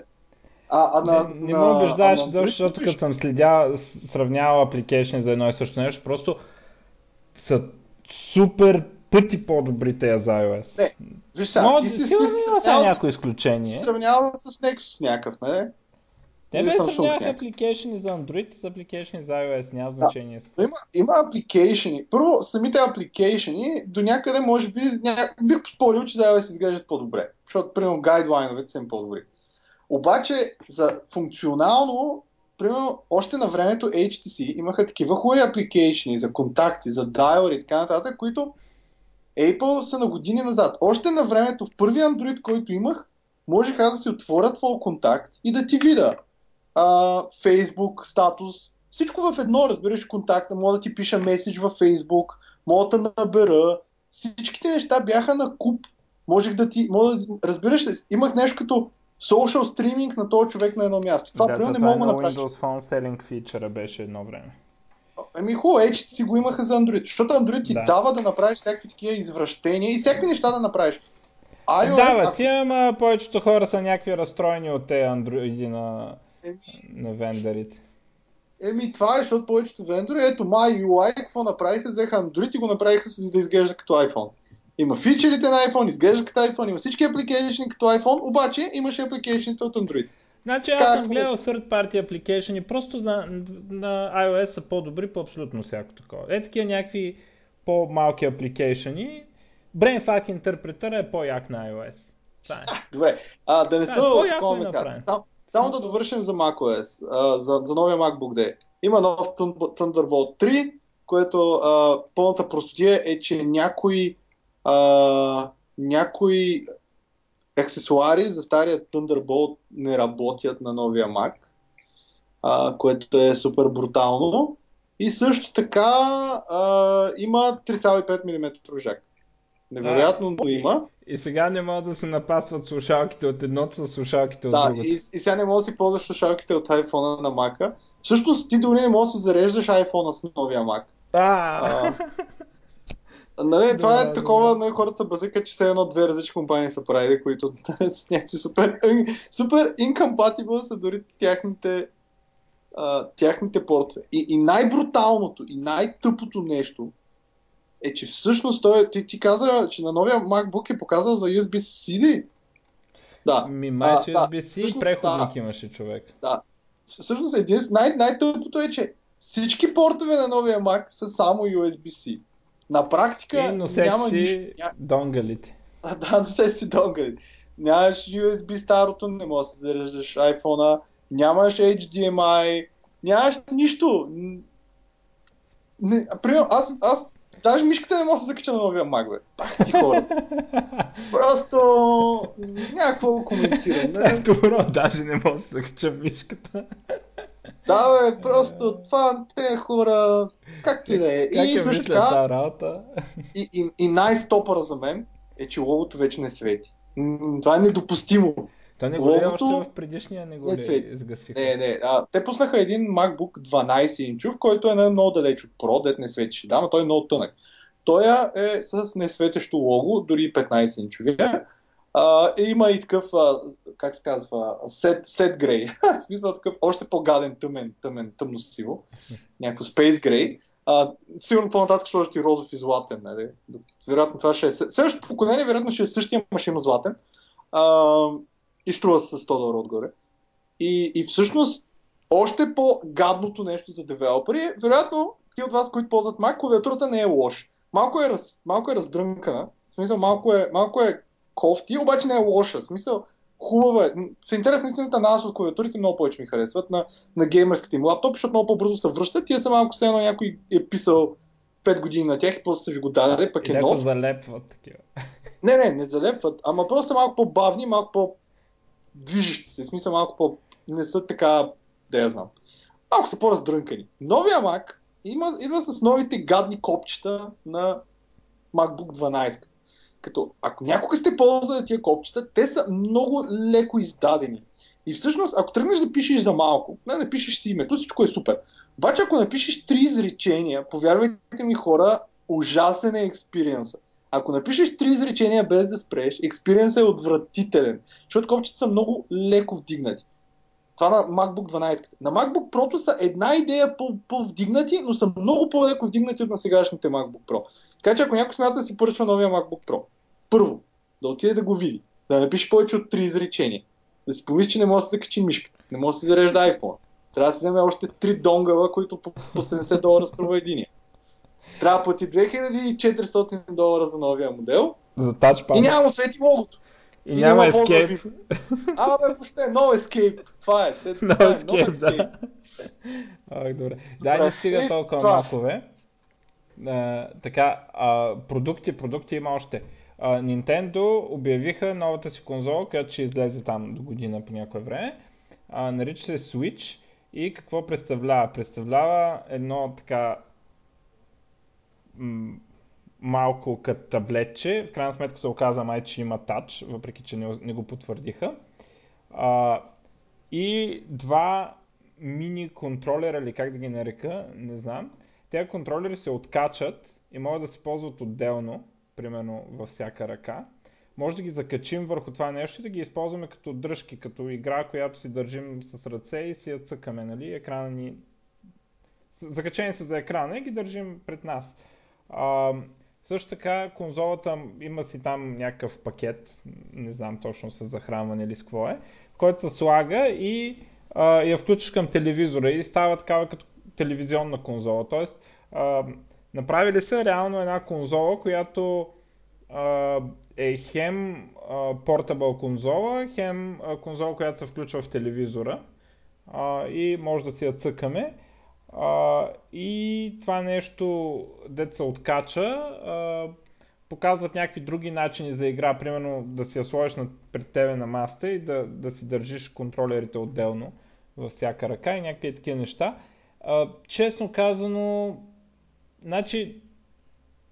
А, а на, не, не ме убеждаваш, а на защото като съм следял, с- сравнявал апликейшни за едно и също нещо, просто са супер пъти по-добрите за iOS. Не, виж сега, ти си, си си има сравнял някои изключение. си сравнява с Nexus някакъв, не? Те Samsung сравнявах някакъв. апликейшни за Android с апликейшни за iOS, няма значение. Но има, има апликейшени. Първо, самите апликейшени до някъде може би ня... бих спорил, че за iOS изглеждат по-добре. Защото, примерно, гайдлайновете са им по-добри. Обаче, за функционално, примерно, още на времето HTC имаха такива хубави апликейшени за контакти, за дайлери и така нататък, които Apple са на години назад. Още на времето, в първия Android, който имах, можеха да си отворя твой контакт и да ти видя а, Facebook, статус, всичко в едно, разбираш контакта, мога да ти пиша меседж във Facebook, мога да набера, всичките неща бяха на куп. Можех да ти, мога да, разбираш ли, имах нещо като social стриминг на този човек на едно място. Това, да, примерно, не е мога на да направиш. Windows Phone Selling Feature беше едно време. Ами хубаво, е, че си го имаха за Android, защото Android ти Да. дава да направиш всякакви такива извращения и всякакви неща да направиш. iOS, да, бе, ти, ама повечето хора са някакви разстроени от тези андроиди на, Еми, на вендорите. Еми, това е, защото повечето вендори, ето MyUI, какво направиха? Взеха Android и го направиха за да изглежда като iPhone. Има фичерите на iPhone, изглежда като iPhone, има всички апликейшни като iPhone, обаче имаше апликейшните от Android. Значи аз Как съм гледал third party application и просто на, на iOS са по-добри по абсолютно всяко такова. Е такива някакви по-малки апликейшени. BrainFuck интерпретъра е по-як на iOS. Това е. Добре, а, да не са по-яко такова е места. Сам, само да довършим за macOS, а, за, за новия MacBook D. Има нов Thun- Thunderbolt 3, което а, пълната простотия е, че някои, а, някои аксесуари за стария Thunderbolt не работят на новия Mac, а, което е супер брутално. И също така а, има 3,5 мм жак. Невероятно, но има. И сега не могат да се напасват слушалките от едното с слушалките от Да, другото. и, и сега не можеш да си ползваш слушалките от iPhone на Mac. Всъщност ти дори не можеш да зареждаш iPhone с новия Mac. А, Нали, това е Да, такова, да. нали, хората се базикат, че все едно две различни компании са правили, които с някакви супер, супер incompatible са дори тяхните, а, тяхните портове. И, и най-бруталното и най-тъпото нещо е, че всъщност той, ти, ти каза, че на новия MacBook е показал за USB-C. ли? Да. Ми май с да, USB-C всъщност, преходник да. имаше човек. Да. Всъщност един, най- най-тъпото е, че всички портове на новия Mac са само USB-C. На практика носете няма нищо. си Ня... донгалите. А, да, носете си донгали. Нямаш USB старото, не можеш да си зареждаш iPhone-а, нямаш HDMI, нямаш нищо. Не, примерно, аз, аз даже мишката не мога да се закача на новия Mac, бе. Пах ти хора. Просто някакво да коментирам. Е Не? добро, даже не мога да се закача мишката. Да, бе, просто това, те хора, както и да е. Как И също така, работа? и, и, и най-стопъра за мен е, че логото вече не свети. Това е недопустимо. То не го е Логото още в предишния, не го не ли сгасиха? Не, не. А, те пуснаха един MacBook 12 инчов, който е на много далеч от Pro, дет не светеше. Да, но той е много тънък. Той е с несветещо лого, дори 15 инчовия. А, и има и такъв, а, как се казва, сет, сет грей. В смисъл такъв още по-гаден, тъмен, тъмен, тъмно сиво. Някакво Space Gray. А, сигурно по-нататък ще сложат и розов и златен. Нали? Вероятно това ще е... Следващото поколение вероятно ще е същия машино златен. А, и струва с 100 долара отгоре. И, и всъщност още по-гадното нещо за девелопери е, вероятно, ти от вас, които ползват Mac, клавиатурата не е лош. Малко е, раз, малко е раздрънкана, в смисъл малко е, малко е кофти, обаче не е лоша. В смисъл, хубава е. В интерес на истината, нас от клавиатурите много повече ми харесват на, на геймерските им лаптопи, защото много по-бързо се връщат. Тия са малко все едно някой е писал 5 години на тях и после са ви го даде, пък И е леко нов. залепват такива. Не, не, не залепват, ама просто са малко по-бавни, малко по-движещи се. В смисъл малко по... не са така, да я знам. Малко са по-раздрънкани. Новия Mac има, идва с новите гадни копчета на MacBook 12. Като ако някога сте ползвали тия копчета, те са много леко издадени. И всъщност, ако тръгнеш да пишеш за малко, не напишеш си името, всичко е супер. Обаче, ако напишеш три изречения, повярвайте ми хора, ужасен е експириенса. Ако напишеш три изречения без да спреш, експириенсът е отвратителен, защото копчета са много леко вдигнати. Това на MacBook 12. На MacBook Pro са една идея по- по-вдигнати, но са много по-леко вдигнати от на сегашните MacBook Pro. Така че ако някой смята да си поръчва новия MacBook Pro, първо, да отиде да го види, да напише повече от три изречения, да си помисли, че не може да се закачи мишка, не може да се зарежда iPhone, трябва да си вземе още три донгала, които по 70 долара струва единия. Трябва да плати 2400 долара за новия модел За тачпад. и няма свети логото. и и няма escape. А, бе, въобще, no escape. Това е. No това е, escape, да. Ах, добре. Да, не Добре, стига толкова това. макове. А, така, а, продукти, продукти има още. А, Nintendo обявиха новата си конзола, която ще излезе там до година по някое време. А, нарича се Switch и какво представлява? Представлява едно така малко като таблетче. В крайна сметка се оказа май, че има тач, въпреки че не, не го потвърдиха. А, и два мини контролера, или как да ги нарека, не знам. Тези контролери се откачат и могат да се ползват отделно, примерно във всяка ръка. Може да ги закачим върху това нещо и да ги използваме като дръжки, като игра, която си държим с ръце и си я цъкаме, нали? Екрана ни... Закачени са за екрана и ги държим пред нас. А, също така конзолата има си там някакъв пакет, не знам точно с захранване или с какво е, който се слага и а, я включиш към телевизора и става такава като телевизионна конзола. Тоест, а, направили са реално една конзола, която а, е хем портабъл конзола, хем конзола, която се включва в телевизора а, и може да си я цъкаме. А, и това нещо, дето се откача, а, показват някакви други начини за игра, примерно да си я сложиш над, пред тебе на маста и да, да си държиш контролерите отделно във всяка ръка и някакви такива неща. А, честно казано, значи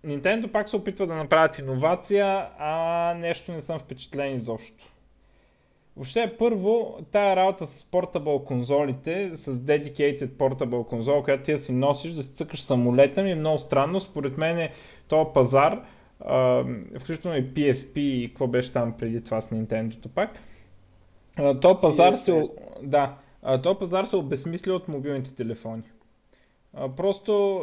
Nintendo пак се опитва да направят иновация, а нещо не съм впечатлен изобщо. Въобще, първо, тая работа с Portable конзолите, с Dedicated Portable конзола, която ти да си носиш, да си цъкаш самолета ми е много странно. Според мен е този пазар, а, включително и PSP и какво беше там преди това с Nintendo пак, а, този пазар се, да, а, този пазар се обезмисля от мобилните телефони. А, просто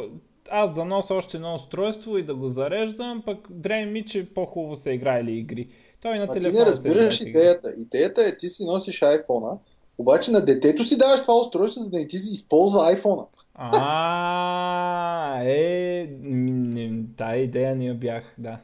аз да нося още едно устройство и да го зареждам, пък дрем ми, че по-хубаво се играли игри. Той на А ти телефона не разбираш игри. идеята. Идеята е ти си носиш iPhone, обаче на детето си даваш това устройство, за да не ти си използва iPhone. А, е, тая идея не я бях, да.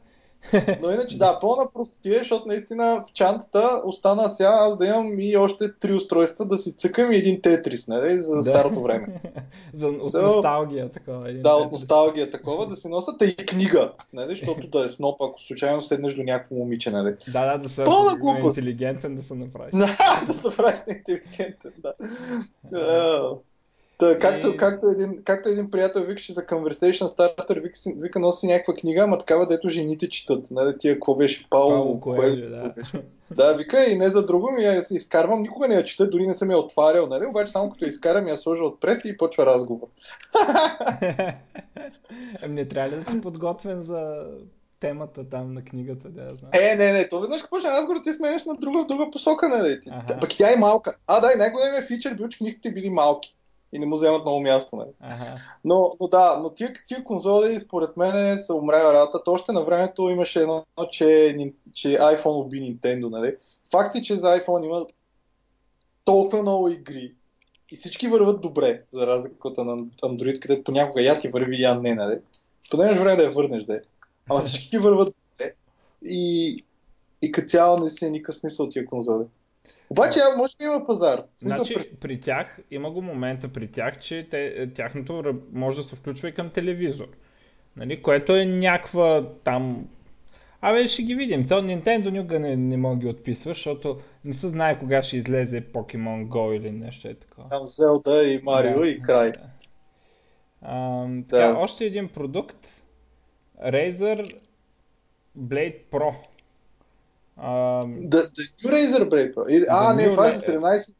Но иначе да, пълна простотия, защото наистина в чантата остана сега аз да имам и още три устройства да си цъкам и един тетрис, нали, за Да. старото време. За, от So- носталгия такова. Един Да, от тетрис. носталгия такова, да си носят и книга, нали, защото да е сноп, ако случайно седнеш до някакво момиче, нали. Да, да, да се Пълна глупост. интелигентен да се направи. да се правиш на интелигентен, да. Та, както, И- както, един, както един приятел викаше за Conversation Starter, вика, вика носи някаква книга, ама такава, дето жените четат. Нали, тия, какво беше, Пауло, Пауло кое- Коелho, да. Да, вика и не за друго ми я си изкарвам, никога не я чета, дори не съм я отварял, нали? Обаче само като я изкарам я сложа отпред и почва разговор. Ами не трябва ли да си подготвен за темата там на книгата, да я знам. Е, не, не, то веднъж като почне разговор, ти сменяш на друга, в друга посока, нали? Ти. Пък тя е малка. А, да, и най-големият фичър бил, че книгите били малки и не му вземат много място, нали? Ага. Но, но да, но тия, тия конзоли според мен са умрява работата. Още на времето имаше едно, че, че iPhone уби Nintendo, нали? Факт е, че за iPhone има толкова много игри и всички върват добре, за разлика от на Android, където понякога я ти върви, я не, нали? Подемеш време да я върнеш, да е. Ама всички върват добре и, и като цяло не си е никакъв смисъл тия конзоли. Обаче, а, може би има пазар. Значи, през- при тях, има го момента при тях, че те, тяхното ръ- може да се включва и към телевизор. Нали? Което е някаква там... Абе, ще ги видим. Цял Nintendo никога не, не мога ги отписва, защото не се знае кога ще излезе Pokemon Go или нещо е такова. там Zelda и Марио Да. и край. А, така, Да. още един продукт. Razer Blade Pro. А, the New Razer Pro. И, а, не, това е Ra- за 17.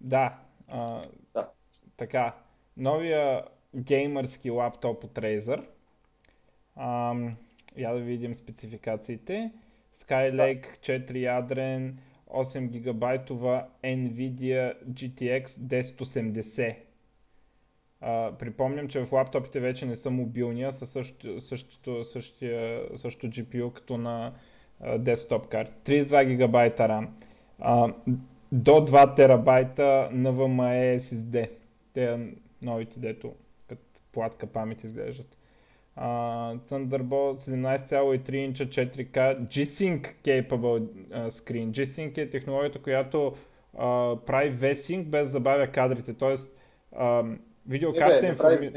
Да, а, Да. така. Новия геймърски лаптоп от Razer. Ам, я да видим спецификациите. Skylake 4 ядрен, 8 гигабайтова Nvidia GTX 1080. А, припомням, че в лаптопите вече не са мобилни, а са същото, същото, същия, същото GPU като на а, десктоп карта. 32 гигабайта RAM. А, до 2 терабайта NVMe SSD. Те новите, дето като платка памет изглеждат. Uh, Thunderbolt 17,3 инча 4K G-Sync capable uh, screen. G-Sync е технологията, която uh, прави V-Sync без забавя кадрите. Тоест, uh, видеокартата не, бе, не прави,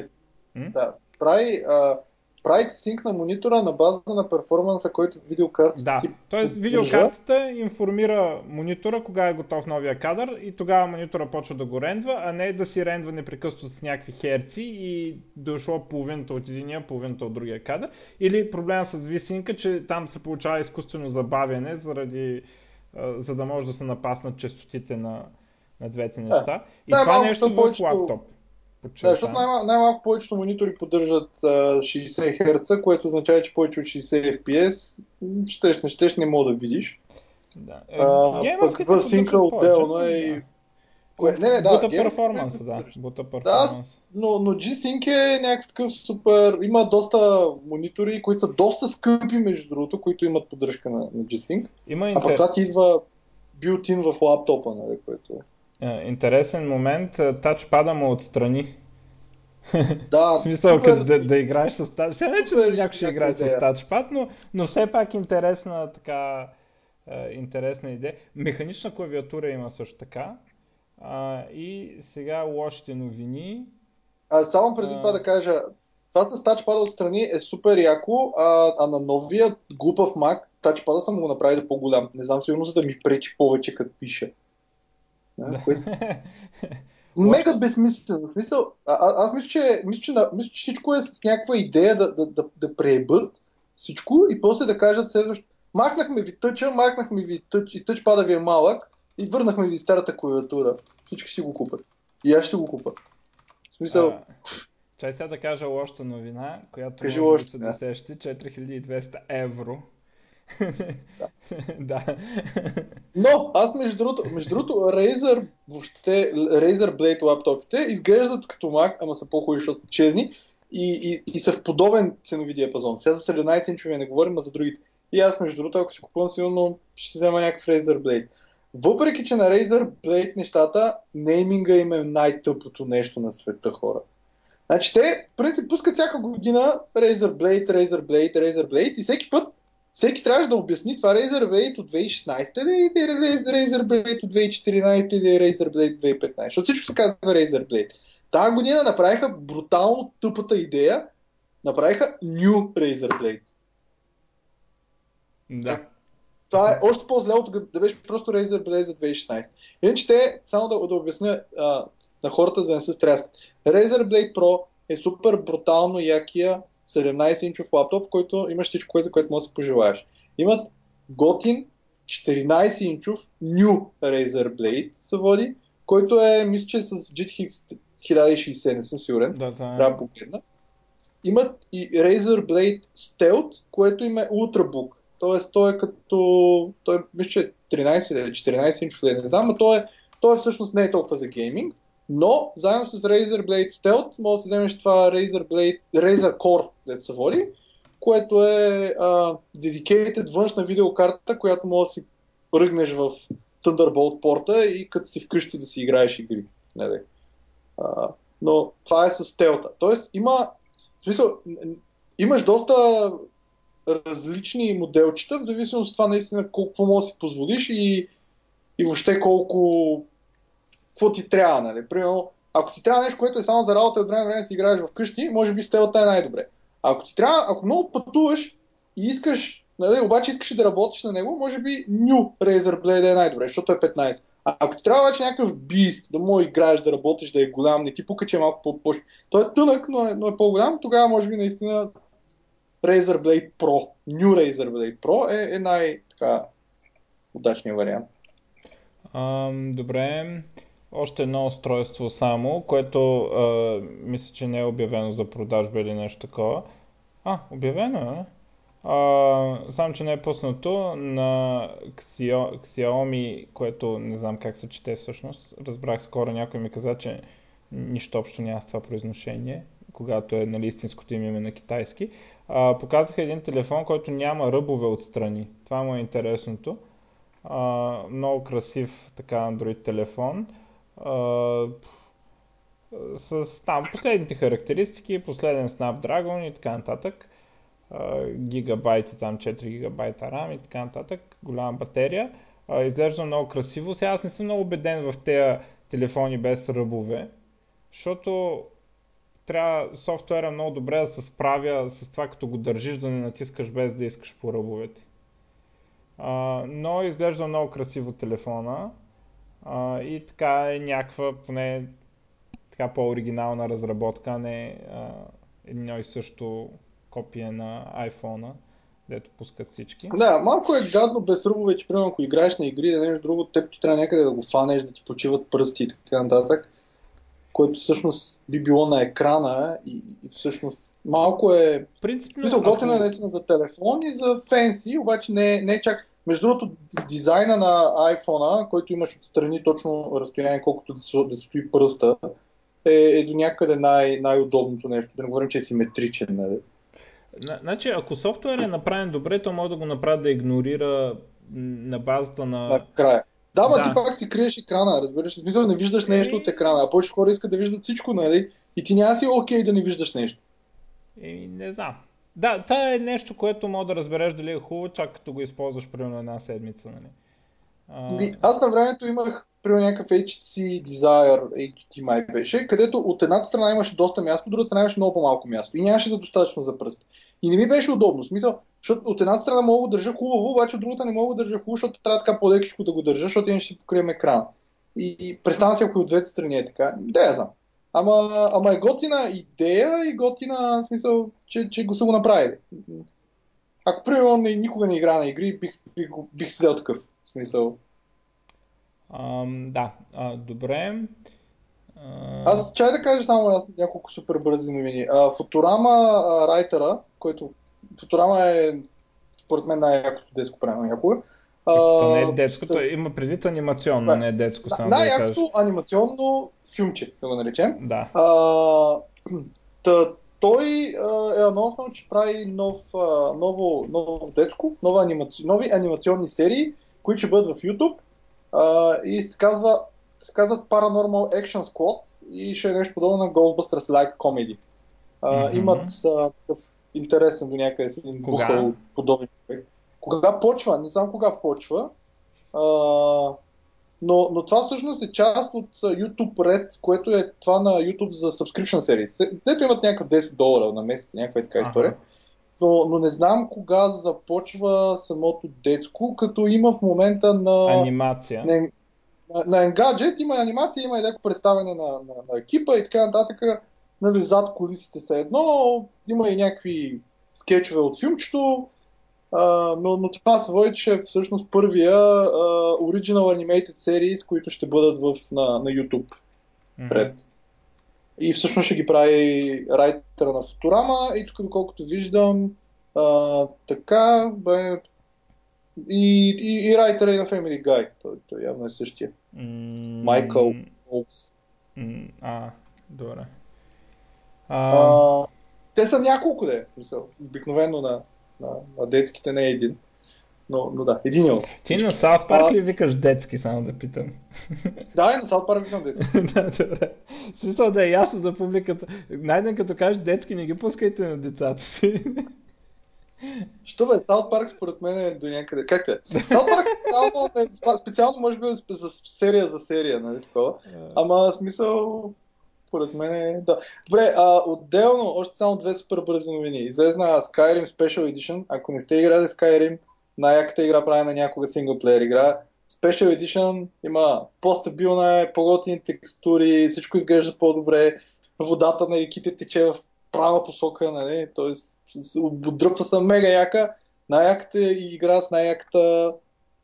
не, да, прави, uh, прави синк на монитора на база на перформанса, който видеокартата да, т.е. видеокартата информира монитора кога е готов новия кадър и тогава монитора почва да го рендва, а не да си рендва непрекъснато с някакви херци и дошло половината от единия, половината от другия кадър. Или проблема с висинка, че там се получава изкуствено забавяне, заради, за да може да се напаснат частотите на, на двете неща. И да, това е нещо в повечето... лаптоп. Да, защото най- най-малко повечето монитори поддържат uh, 60 Hz, което означава, че повече от 60 FPS щеш, не щеш, не мога да видиш. Да. Uh, пък в синка отделно е и... Кое... Не, не, да. Бута перформанс, да. Бута перформанс. Да, но, но G-Sync е някакъв такъв супер... Има доста монитори, които са доста скъпи, между другото, които имат поддръжка на, на G-Sync. Има интер... А пък това ти идва билтин в лаптопа, нали, което... Интересен момент, тачпада му отстрани. Да, в смисъл, супер, като да, да играеш с тач. Сега не, че някой ще играе с тачпад, но, но все пак интересна така е, интересна идея. Механична клавиатура има също така. А, и сега лошите новини. А, само преди а... това да кажа, това с тачпада отстрани е супер яко, а, а на новия глупав Mac тачпада съм го направили по-голям. Не знам сигурно за да ми пречи повече като пише. Да, което... Мега безсмислено. В смисъл, а, а, аз мисля, че, мисля, че, мисля, че всичко е с някаква идея да, да, да, да преебат всичко и после да кажат следващо. Махнахме ви тъча, махнахме ви тъч и тъч пада ви е малък и върнахме ви старата клавиатура. Всички си го купат. И аз ще го купа. В смисъл... А, чай сега да кажа лошата новина, която Кажи може да се досещи. 4200 евро да. Но, аз между другото, между другото, Razer, въобще, Razer Blade лаптопите изглеждат като Mac, ама са по-хубави, защото черни и, и, и са в подобен ценови диапазон. Сега за 17 инчови не говорим, а за другите. И аз, между другото, ако си купувам, сигурно ще взема някакъв Razer Blade. Въпреки, че на Razer Blade нещата, нейминга им е най-тъпото нещо на света, хора. Значи те, в принцип, пускат всяка година Razer Blade, Razer Blade, Razer Blade и всеки път всеки трябваше да обясни това Razer Blade от 2016 ли или Razer Blade от 2014 или Razer Blade 2015. Защото всичко се казва Razer Blade. Тая година направиха брутално тъпата идея, направиха New Razer Blade. Да. Това е още по-зле от да беше просто Razer Blade за 2016. Иначе те, само да, да обясня а, на хората, за да не се стряскат. Razer Blade Pro е супер брутално якия 17-инчов лаптоп, в който имаш всичко, за което можеш да се пожелаеш. Имат готин 14-инчов New Razer Blade се води, който е, мисля, че е с GTX 1060, не съм сигурен. Да, да. Трябва да погледна. Имат и Razer Blade Stealth, което има е Ultrabook. Тоест, той е като... Той мисля, че е 13 или 14 инчов, не знам, но той, е, той е всъщност не е толкова за гейминг. Но, заедно с Razer Blade Stealth, може да си вземеш това Razer, Blade, Razer Core, да се води, което е а, dedicated външна видеокарта, която може да си ръгнеш в Thunderbolt порта и като си вкъщи да си играеш игри. Не. А, но това е с стелта. Тоест има, в смисъл, имаш доста различни моделчета, в зависимост от това наистина колко може да си позволиш и, и въобще колко какво ти трябва, нали? Примерно, ако ти трябва нещо, което е само за работа от време време си играеш вкъщи, може би стелата е най-добре. А ако ти трябва, ако много пътуваш и искаш, нали, обаче искаш да работиш на него, може би New Razer Blade е най-добре, защото е 15. А ако ти трябва обаче някакъв бист, да му играеш, да работиш, да е голям, не ти пука, че е малко по-пуш. Той е тънък, но е, но е по-голям, тогава може би наистина Razer Blade Pro, New Razer Blade Pro е, е най-така удачният вариант. Um, добре още едно устройство само, което а, мисля, че не е обявено за продажба или нещо такова. А, обявено е. А, само, че не е пуснато на Xiaomi, което не знам как се чете всъщност. Разбрах скоро, някой ми каза, че нищо общо няма с това произношение, когато е нали, истинското им име на китайски. А, показаха един телефон, който няма ръбове отстрани. Това му е интересното. А, много красив така Android телефон. А, с там последните характеристики, последен Snapdragon и така нататък. гигабайти, там 4 гигабайта RAM и така нататък. Голяма батерия. изглежда много красиво. Сега аз не съм много убеден в тези телефони без ръбове, защото трябва софтуера много добре да се справя с това, като го държиш да не натискаш без да искаш по ръбовете. А, но изглежда много красиво телефона а, и така е някаква поне така по-оригинална разработка, не а, едно и също копие на iPhone, дето пускат всички. Да, малко е гадно без ръбове, че примерно ако играеш на игри, да нещо друго, теб ти трябва някъде да го фанеш, да ти почиват пръсти и така нататък, което всъщност би било на екрана и, и всъщност малко е... Принципно, Мисъл, готино е наистина за телефон и за фенси, обаче не, не чак... Между другото, дизайна на iPhone, който имаш отстрани точно разстояние, колкото да, да стои пръста, е, е до някъде най- най-удобното нещо. Да не говорим, че е симетричен. Нали? Значи, ако софтуер е направен добре, то може да го направи да игнорира на базата на... На края. Да, ма да. ти пак си криеш екрана, разбираш. В смисъл не виждаш нещо от екрана, а повече хора искат да виждат всичко, нали? И ти няма си окей да не виждаш нещо. Еми, не знам. Да, това е нещо, което мога да разбереш дали е хубаво, чак като го използваш примерно една седмица, нали? А... Аз на времето имах при някакъв HTC Desire, HTC май беше, където от едната страна имаше доста място, от другата страна имаше много по-малко място и нямаше за достатъчно за пръст. И не ми беше удобно. Смисъл, защото от едната страна мога да държа хубаво, обаче от другата не мога да държа хубаво, защото трябва така по-лекичко да го държа, защото иначе си покрием екран. И, и представям си, ако от двете страни е така. Да, я знам. Ама, ама е готина идея и готина смисъл, че, че го са го направили. Ако примерно никога не игра на игри, бих, бих, бих взел такъв. В смисъл, Ам, да, а, добре. А... Аз чай да кажа само аз няколко супер бързи новини. А, Футурама райтера, който Футурама е според мен най-якото детско правило някога. А, не е детското, има предвид анимационно, да. не е детско. Само най-якото да анимационно филмче, да го наречем. Да. А, та, той а, е анонснал, че прави нов, а, ново, ново детско, нова анимаци... нови анимационни серии, които ще бъдат в YouTube а, и се казва се казват Paranormal Action Squad и ще е нещо подобно на Ghostbusters Like Comedy. А, mm-hmm. Имат а, такъв интересен до някъде си един бухал подобен човек. Кога почва? Не знам кога почва. А, но, но това всъщност е част от YouTube Red, което е това на YouTube за subscription серии. Дето имат някакъв 10 долара на месец, някаква е така история но, но не знам кога започва самото детско, като има в момента на... Анимация. На, на, на Engadget има анимация, има и леко представяне на, на, на екипа и така нататък. Нали, зад колисите са едно, има и някакви скетчове от филмчето, но, но това се води, че е всъщност първия а, Original Animated Series, които ще бъдат в, на, на YouTube пред. Mm-hmm. И всъщност ще ги прави райтера на Футурама и тук доколкото виждам а, така бе, и, и, и райтера и на Family Guy. Той, той явно е същия. Майкъл mm, mm, А, добре. А... А, те са няколко де, смисъл. Обикновено на, на, на детските не е един. Но, но да, един от. Ти на Саут Парк а... ли викаш детски, само да питам? Да, и на Саут Парк викам детски. да, добре. В смисъл да е ясно за публиката. Най-ден като кажеш детски, не ги пускайте на децата си. Що бе, Саут Парк според мен е до някъде. Как е? Саут Парк специално, е, специално може би е за серия за серия, нали такова. Ама смисъл, според мен е... Да. Добре, а, отделно, още само две супер бързи новини. Излезна Skyrim Special Edition. Ако не сте играли Skyrim, най-яката игра прави на някога синглплеер игра. Special Edition има по-стабилна е, по-готини текстури, всичко изглежда по-добре, водата на реките тече в права посока, нали? т.е. отдръпва се мега яка, най-яката игра с най-яката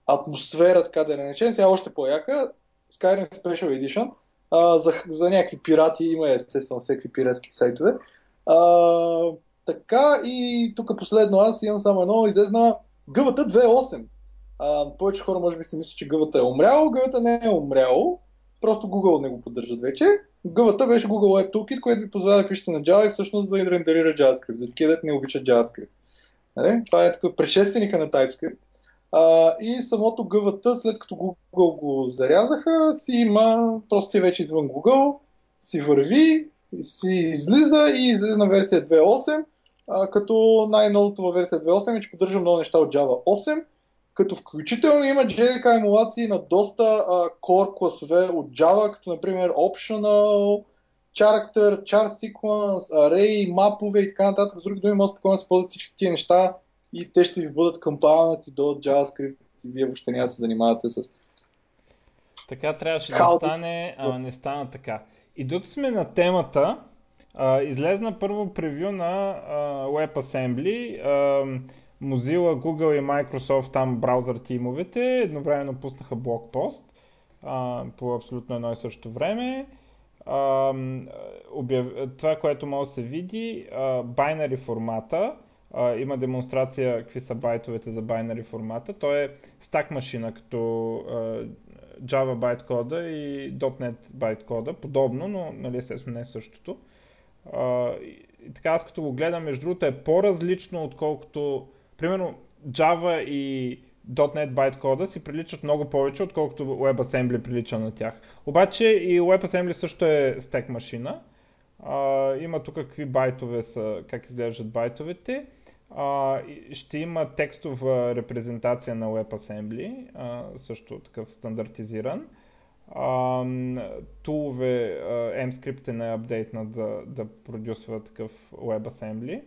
атмосфера, така да не наречем, сега още по-яка, Skyrim Special Edition, а, за, за някакви пирати, има естествено всеки пиратски сайтове. А, така и тук последно аз имам само едно, излезна Гъвата 2.8. А, повече хора може би си мислят, че гъвата е умряло. Гъвата не е умряло. просто Google не го поддържат вече. Гъвата беше Google Web Toolkit, което ви позволява да пишете на Java и всъщност да рендерира JavaScript. За такива дете не обичат JavaScript. Нали? Това е такъв предшественика на TypeScript. А, и самото гъвата, след като Google го зарязаха, си има, просто си е вече извън Google, си върви, си излиза и излиза на версия 2.8, а, като най-новото във версия 2.8 е, че поддържа много неща от Java 8, като включително има JDK емулации на доста а, core класове от Java, като например optional, character, char sequence, array, мапове и така нататък. С други думи, може спокойно да се ползват всички тия неща и те ще ви бъдат компайлнати до JavaScript и вие въобще няма да се занимавате с... Така трябваше да стане, ама не стана така. И докато сме на темата, а, излезна първо превю на а, WebAssembly. А, Mozilla, Google и Microsoft, там браузър тимовете, едновременно пуснаха блокпост а, по абсолютно едно и също време. А, обяв... Това, което може да се види, байнари формата, а, има демонстрация какви са байтовете за байнари формата. Той е стак машина, като а, Java байткода и .NET байткода, подобно, но нали, естествено не е същото. А, и така аз като го гледам, между другото е по-различно, отколкото примерно Java и .NET байткода си приличат много повече, отколкото WebAssembly прилича на тях. Обаче и WebAssembly също е стек машина. А, има тук какви байтове са, как изглеждат байтовете. А, ще има текстова репрезентация на WebAssembly, а, също такъв стандартизиран. А, тулове, MScript е не апдейтнат да, да продюсва такъв WebAssembly.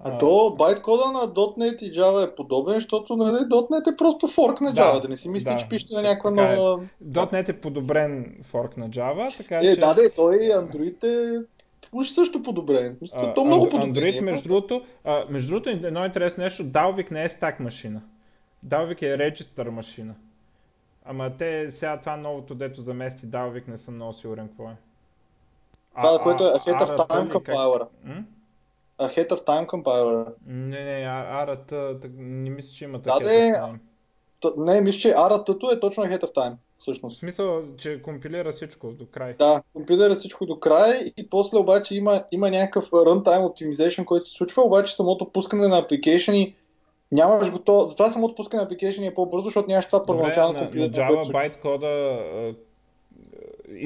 А, то байткода на .NET и Java е подобен, защото нали, .NET е просто форк на Java, да, да не си мисли, да, че пишете на някаква е. нова... Е. .NET е подобрен форк на Java, така е, че... да, да, той Android е уж също подобрен. А, то много подобрен. Android, между другото, а, между другото, едно интересно нещо, Dalvik не е стак машина. Dalvik е register машина. Ама те сега това новото, дето замести Dalvik, не съм много сигурен какво е. Това, а, което е Ahead of Time Compiler. Ahead of Time Compiler. Не, не, арата, не мисля, че има такива. Да, де, не, мисля, че арата е точно Ahead of Time всъщност. В смисъл, че компилира всичко до край. Да, компилира всичко до край и после обаче има, има някакъв runtime optimization, който се случва, обаче самото пускане на application нямаш го то. Затова самото пускане на application е по-бързо, защото нямаш това първоначално компилиране. На, на Java байткода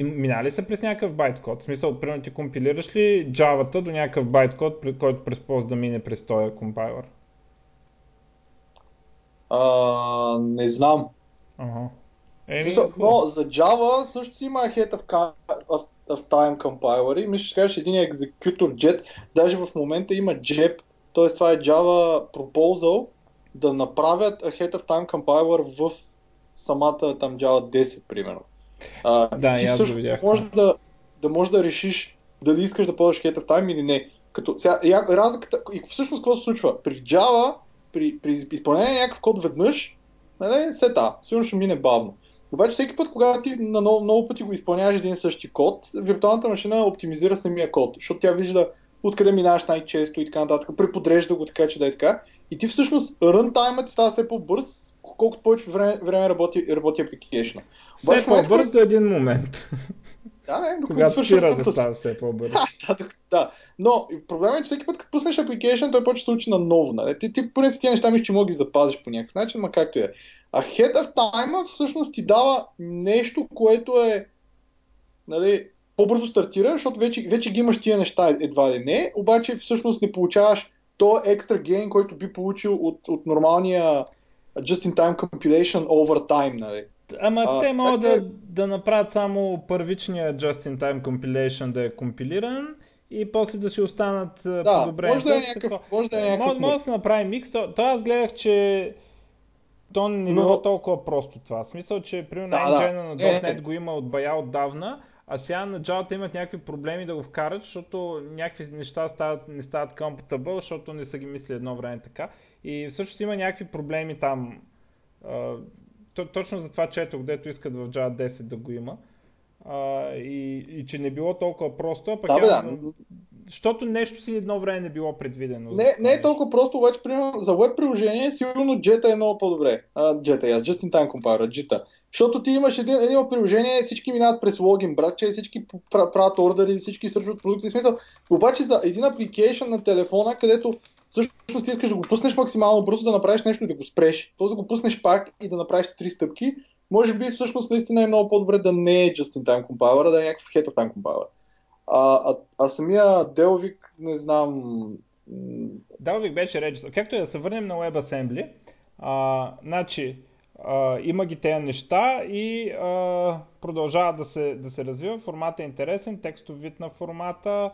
минали се през някакъв байткод? В смисъл, примерно ти компилираш ли Java-та до някакъв байткод, който предполага да мине през този компайлър? А, не знам. Ага. Еми, но за Java също си има Ahead of, of, of Time Compiler и мисля, че кажеш един екзекутор JET, даже в момента има JEP, т.е. това е Java Proposal да направят Ahead of Time Compiler в самата там Java 10, примерно. А, да, ти също може да, да можеш да решиш дали искаш да ползваш Ahead of Time или не. Като, сега, разликата, и всъщност какво се случва? При Java, при, при изпълнение на някакъв код веднъж, нали, сета, сигурно ще мине бавно. Обаче всеки път, когато ти на много, много пъти го изпълняваш един същи код, виртуалната машина оптимизира самия код, защото тя вижда откъде минаваш най-често и така нататък, преподрежда го така, че да е така. И ти всъщност рънтаймът става все по-бърз, колкото повече време, време работи, работи application. Все по-бърз до един момент. Да, не, докато Когато спира да става все по-бързо. да, да, но проблемът е, че всеки път, като пуснеш application, той почва да се учи на ново. Нали? Ти, ти поне си тия неща мисля, че мога ги запазиш по някакъв начин, ма както е. А Head of Time всъщност ти дава нещо, което е нали, по-бързо стартира, защото вече, вече ги имаш тия неща едва ли не, обаче всъщност не получаваш то екстра гейн, който би получил от, от нормалния just-in-time compilation over time. Нали. Ама а, те могат да, да направят само първичния just-in-time compilation да е компилиран и после да си останат да, подобрени. Може да е някакъв, може да е някакъв може, може да се направи микс. То, то аз гледах, че то не е било толкова просто това. В смисъл, че примерно да, engine на .NET го има от бая отдавна, а сега на Java имат някакви проблеми да го вкарат, защото някакви неща стават, не стават compatible, защото не са ги мисли едно време така. И всъщност има някакви проблеми там. Точно за това четох, дето искат в Java 10 да го има. А, и, и че не било толкова просто, а пък да, да. защото нещо си едно време не било предвидено. Не, не е толкова просто, обаче, примерно, за веб приложение сигурно Jetta е много по-добре. Uh, Jetta, yes, Just in Time Compiler, Jita. Защото ти имаш един, едно приложение, всички минават през логин, братче, всички правят ордери, всички свършват продукти. Смисъл. Обаче за един апликейшн на телефона, където всъщност ти искаш да го пуснеш максимално бързо, да направиш нещо и да го спреш. Тоест да го пуснеш пак и да направиш три стъпки, може би всъщност наистина е много по-добре да не е just in time compiler, да е някакъв of time compiler. А, а, а самия Delvik, не знам... Delvik беше регистър. Както и да се върнем на WebAssembly, а, значи, а, има ги тези неща и а, продължава да се, да се развива. Формата е интересен, текстов вид на формата,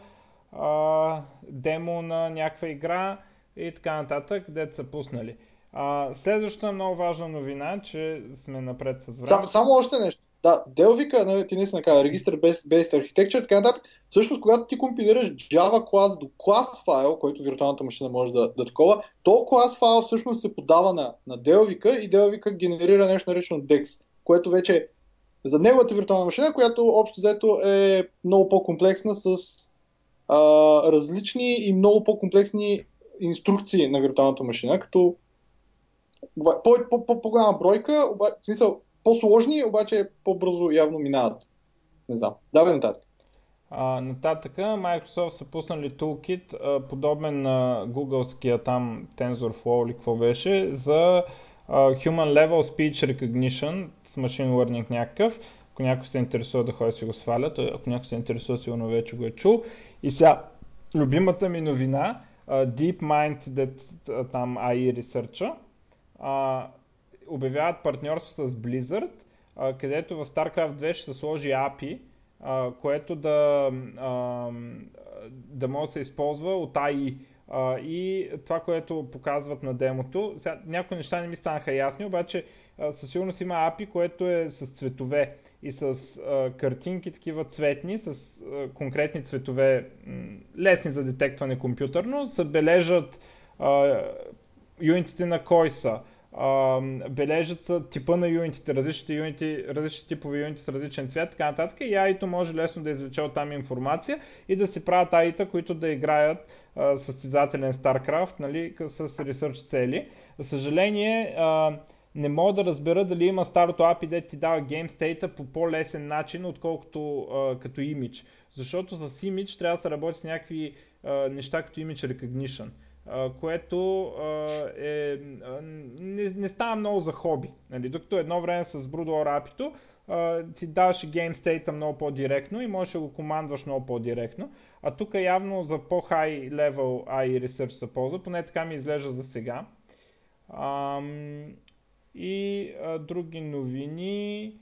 а, демо на някаква игра и така нататък, където са пуснали. А, следващата много важна новина, че сме напред с време. Само, само още нещо. Да, Delvika, нали, ти наистина каза, Register Based, Architecture, така нататък. Всъщност, когато ти компилираш Java клас до клас файл, който виртуалната машина може да, да такова, то клас файл всъщност се подава на, на Delvika и Delvika генерира нещо наречено DEX, което вече е за неговата виртуална машина, която общо взето е много по-комплексна с а, различни и много по-комплексни инструкции на виртуалната машина, като по-голяма бройка, в смисъл по-сложни, обаче по-бързо явно минават. Не знам. Давай нататък. А, нататъка Microsoft са пуснали Toolkit, подобен на Googleския там TensorFlow или какво беше, за Human Level Speech Recognition с Machine Learning някакъв. Ако някой се интересува да ходи си го свалят, ако някой се интересува, сигурно вече го е чул. И сега, любимата ми новина, DeepMind, that, там AI Research, обявяват партньорство с Blizzard, където в StarCraft 2 ще се сложи API, което да, да може да се използва от AI. И това, което показват на демото, сега, някои неща не ми станаха ясни, обаче със сигурност има API, което е с цветове и с а, картинки такива цветни, с а, конкретни цветове, лесни за детектване компютърно, се а, юнитите на кой са, бележат са типа на юнитите, различните, юнити, различни типове юнити с различен цвят, така нататък. И AI-то може лесно да извлече от там информация и да си правят AI-та, които да играят а, състезателен StarCraft нали, с ресърч цели. За съжаление, а, не мога да разбера дали има старото API, де ти дава Game State по по-лесен начин, отколкото а, като имидж. Защото с имидж трябва да се работи с някакви а, неща като Image Recognition което е, не, не става много за хоби. Нали? Докато едно време с Broodwar API-то ти даваше Game State много по-директно и можеш да го командваш много по-директно. А тук явно за по-high level AI Research се ползва, поне така ми изглежда за сега. Ам, и а, други новини.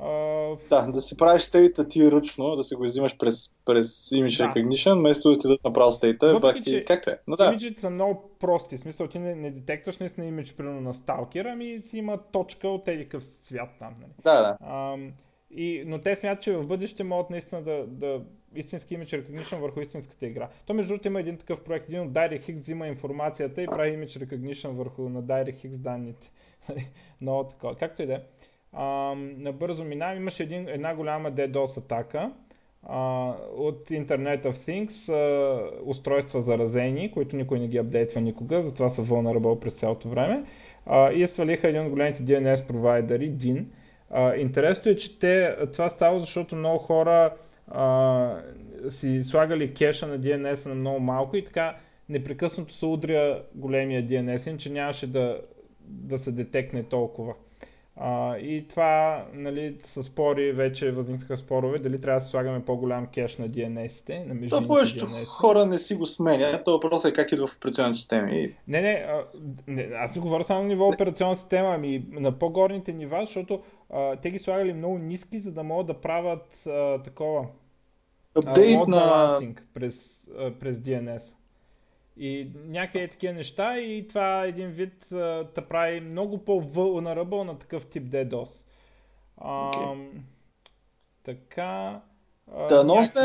Uh, да, да си правиш стейта ти ръчно, да си го взимаш през, през Image да. Recognition, вместо да ти дадат направо стейта, бах ти, както е. Но да. Имиджите са много прости, в смисъл ти не, не детектваш наистина имидж примерно на сталкера, ами си има точка от един къв свят там. Нали? Да, да. Uh, и, но те смятат, че в бъдеще могат наистина да, да истински Image Recognition върху истинската игра. То между другото има един такъв проект, един от DirectX взима информацията и прави Image Recognition върху на DirectX данните. Много такова. Както и да е. Набързо минавам. Имаше един, една голяма DDoS атака а, от Internet of Things, а, устройства заразени, които никой не ги апдейтва никога, затова са vulnerable през цялото време. А, и свалиха един от големите DNS провайдери, DIN. А, интересното е, че те, това става, защото много хора а, си слагали кеша на DNS на много малко и така непрекъснато се удря големия DNS, че нямаше да, да се детекне толкова. А, и това, нали, с спори, вече възникнаха спорове, дали трябва да слагаме по-голям кеш на DNS-те, на То повечето хора не си го сменят, то въпрос е как идва в операционни системи. Не, не, а, не, аз не говоря само на ниво операционна система, ами на по-горните нива, защото а, те ги слагали много ниски, за да могат да правят а, такова Update на... през, а, през DNS. И някъде такива неща и това един вид те прави много по-vulnerable на такъв тип DDoS. Okay. така. Да носим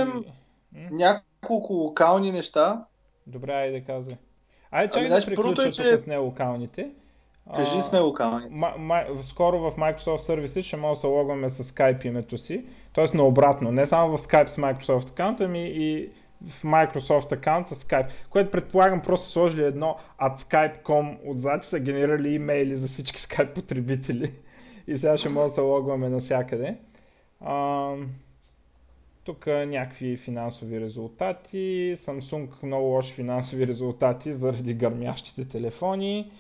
някакви... няколко локални неща. Добре, айде да казвай. Айде чакай ами, да приключа е, че... с нелокалните. Кажи с нелокалните. Ма, ма, скоро в Microsoft Services ще може да се логваме с Skype името си. Тоест наобратно. Не само в Skype с Microsoft аккаунт, ами и в Microsoft аккаунт с Skype, което предполагам просто сложили едно at Skype.com отзад, са генерирали имейли за всички Skype потребители и сега ще може да се логваме навсякъде. А, тук някакви финансови резултати. Samsung много лоши финансови резултати заради гърмящите телефони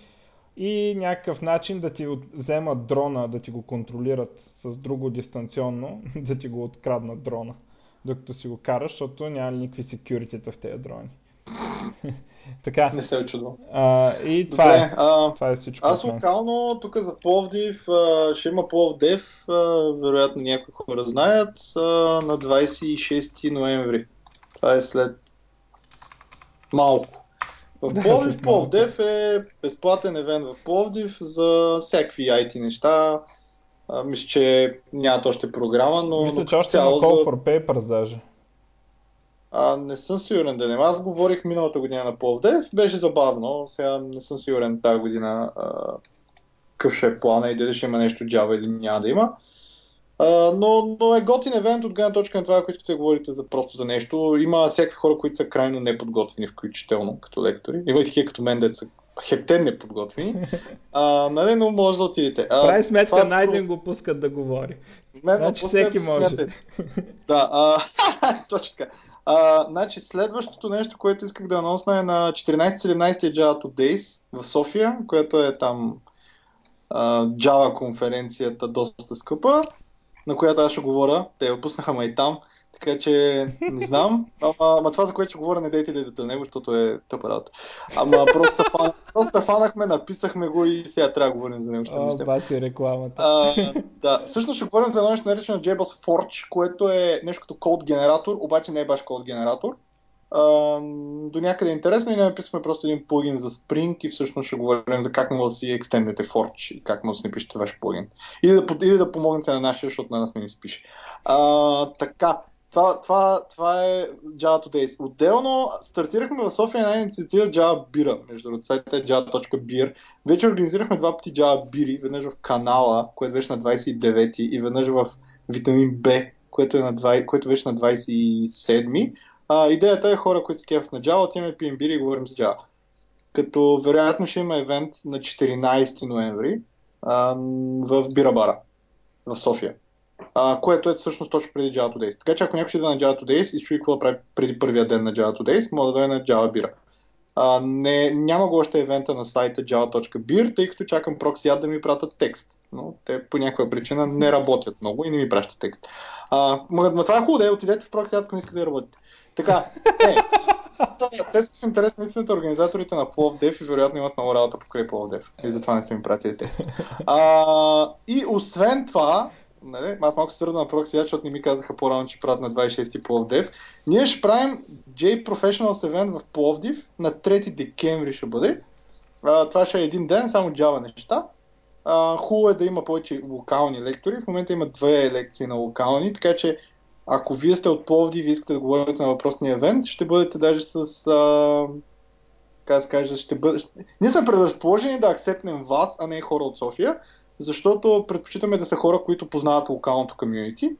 и някакъв начин да ти вземат дрона, да ти го контролират с друго дистанционно, да ти го откраднат дрона, докато си го караш, защото няма никакви секюритета в тези дрони. така. Не се очудвам. А, и това Добре, е. А, това е всичко. Аз локално, тук за Пловдив, а, ще има Пловдев, а, вероятно някои хора знаят, а, на 26 ноември. Това е след малко. В Пловдив, Пловдив е безплатен евент в Пловдив за всякакви IT неща. А, мисля, че нямат още програма, но... Мисля, че още има Call for Papers даже. А, не съм сигурен да не. Аз говорих миналата година на Пловдив, беше забавно, сега не съм сигурен тази година а, какъв ще е плана и дали ще има нещо Java или няма да има. Uh, но, но е готин евент от гледна точка на това, ако искате да говорите за просто за нещо. Има всякакви хора, които са крайно неподготвени, включително като лектори. Има и такива като мен, деца хептен неподготвени. Uh, нали, но може да отидете. Uh, Прави сметка, това... най го пускат да говори. Мен значи всеки може. Смятате. Да, а, точно така. А, значи следващото нещо, което исках да анонсна е на 14-17 Java Days в София, което е там а, Java конференцията доста скъпа на която аз ще говоря. Те я пуснаха ма и там. Така че не знам. Ама, ама това, за което ще говоря, не дейте да него, защото е тъпа работа. Ама просто се, фан... просто фанахме, написахме го и сега трябва да говорим за него. Ще О, баси рекламата. А, да, всъщност ще говорим за едно нещо наречено JBoss Forge, което е нещо като код генератор, обаче не е баш код генератор до някъде е интересно и не написахме просто един плагин за Spring и всъщност ще говорим за как може да си екстендете Forge и как може да си напишете ваш плагин. Или да, или да помогнете на нашия, защото на нас не ни спише. А, така, това, това, това е Java Today. Отделно стартирахме в София една инициатива Java Бира, между другото, сайта е java.beer. Вече организирахме два пъти Java Бири, веднъж в канала, което беше на 29 и веднъж в Витамин Б, което, е на 20, което беше на 27 а, идеята е хора, които се кефят на Java, отиваме пием бири и говорим за Java. Като вероятно ще има евент на 14 ноември а, в Бирабара в София. А, което е всъщност точно преди Java Days. Така че ако някой ще идва на Java Days и чуи какво да прави преди първия ден на Java Days, може да дойде на Java. А, не, няма го още евента на сайта java.beer, тъй като чакам прокси да ми пратят текст. Но те по някаква причина не работят много и не ми пращат текст. А, но това е хубаво, да отидете в прокси ако не искате да работите. Така, е, те са в интерес на истината организаторите на Пловдев и вероятно имат много работа покрай Пловдев. И затова не са ми пратили текст. А, и освен това, нали, аз малко се свързвам на прокси, защото не ми казаха по-рано, че правят на 26 Пловдив. Ние ще правим J Professionals Event в Пловдив на 3 декември ще бъде. А, това ще е един ден, само Java неща. А, хубаво е да има повече локални лектори. В момента има две лекции на локални, така че ако вие сте от Пловдив и искате да говорите на въпросния евент, ще бъдете даже с... А, как да кажа, ще бъде... Ние сме предразположени да акцептнем вас, а не хора от София, защото предпочитаме да са хора, които познават локалното комьюнити.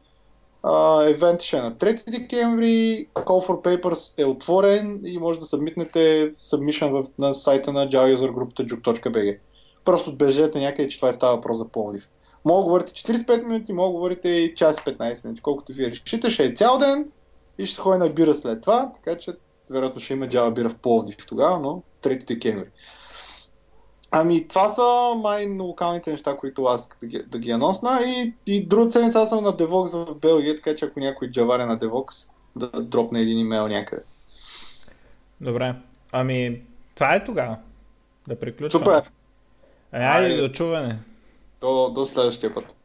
евент ще е на 3 декември, Call for Papers е отворен и може да събмитнете submission на сайта на Java User групата juke.bg. Просто отбежете някъде, че това е става въпрос за Пловдив. Мога да говорите 45 минути, мога да говорите и час 15 минути, колкото вие решите. Ще е цял ден и ще се ходи на бира след това, така че вероятно ще има джава бира в Пловдив тогава, но 3 декември. Ами, това са май локалните неща, които аз да ги, да ги анонсна. И, и друга седмица съм на Devox в Белгия, така че ако някой джаваря на Devox, да дропне един имейл някъде. Добре. Ами, това е тогава. Да приключваме. Супер. Айде, до чуване. До, до следващия път.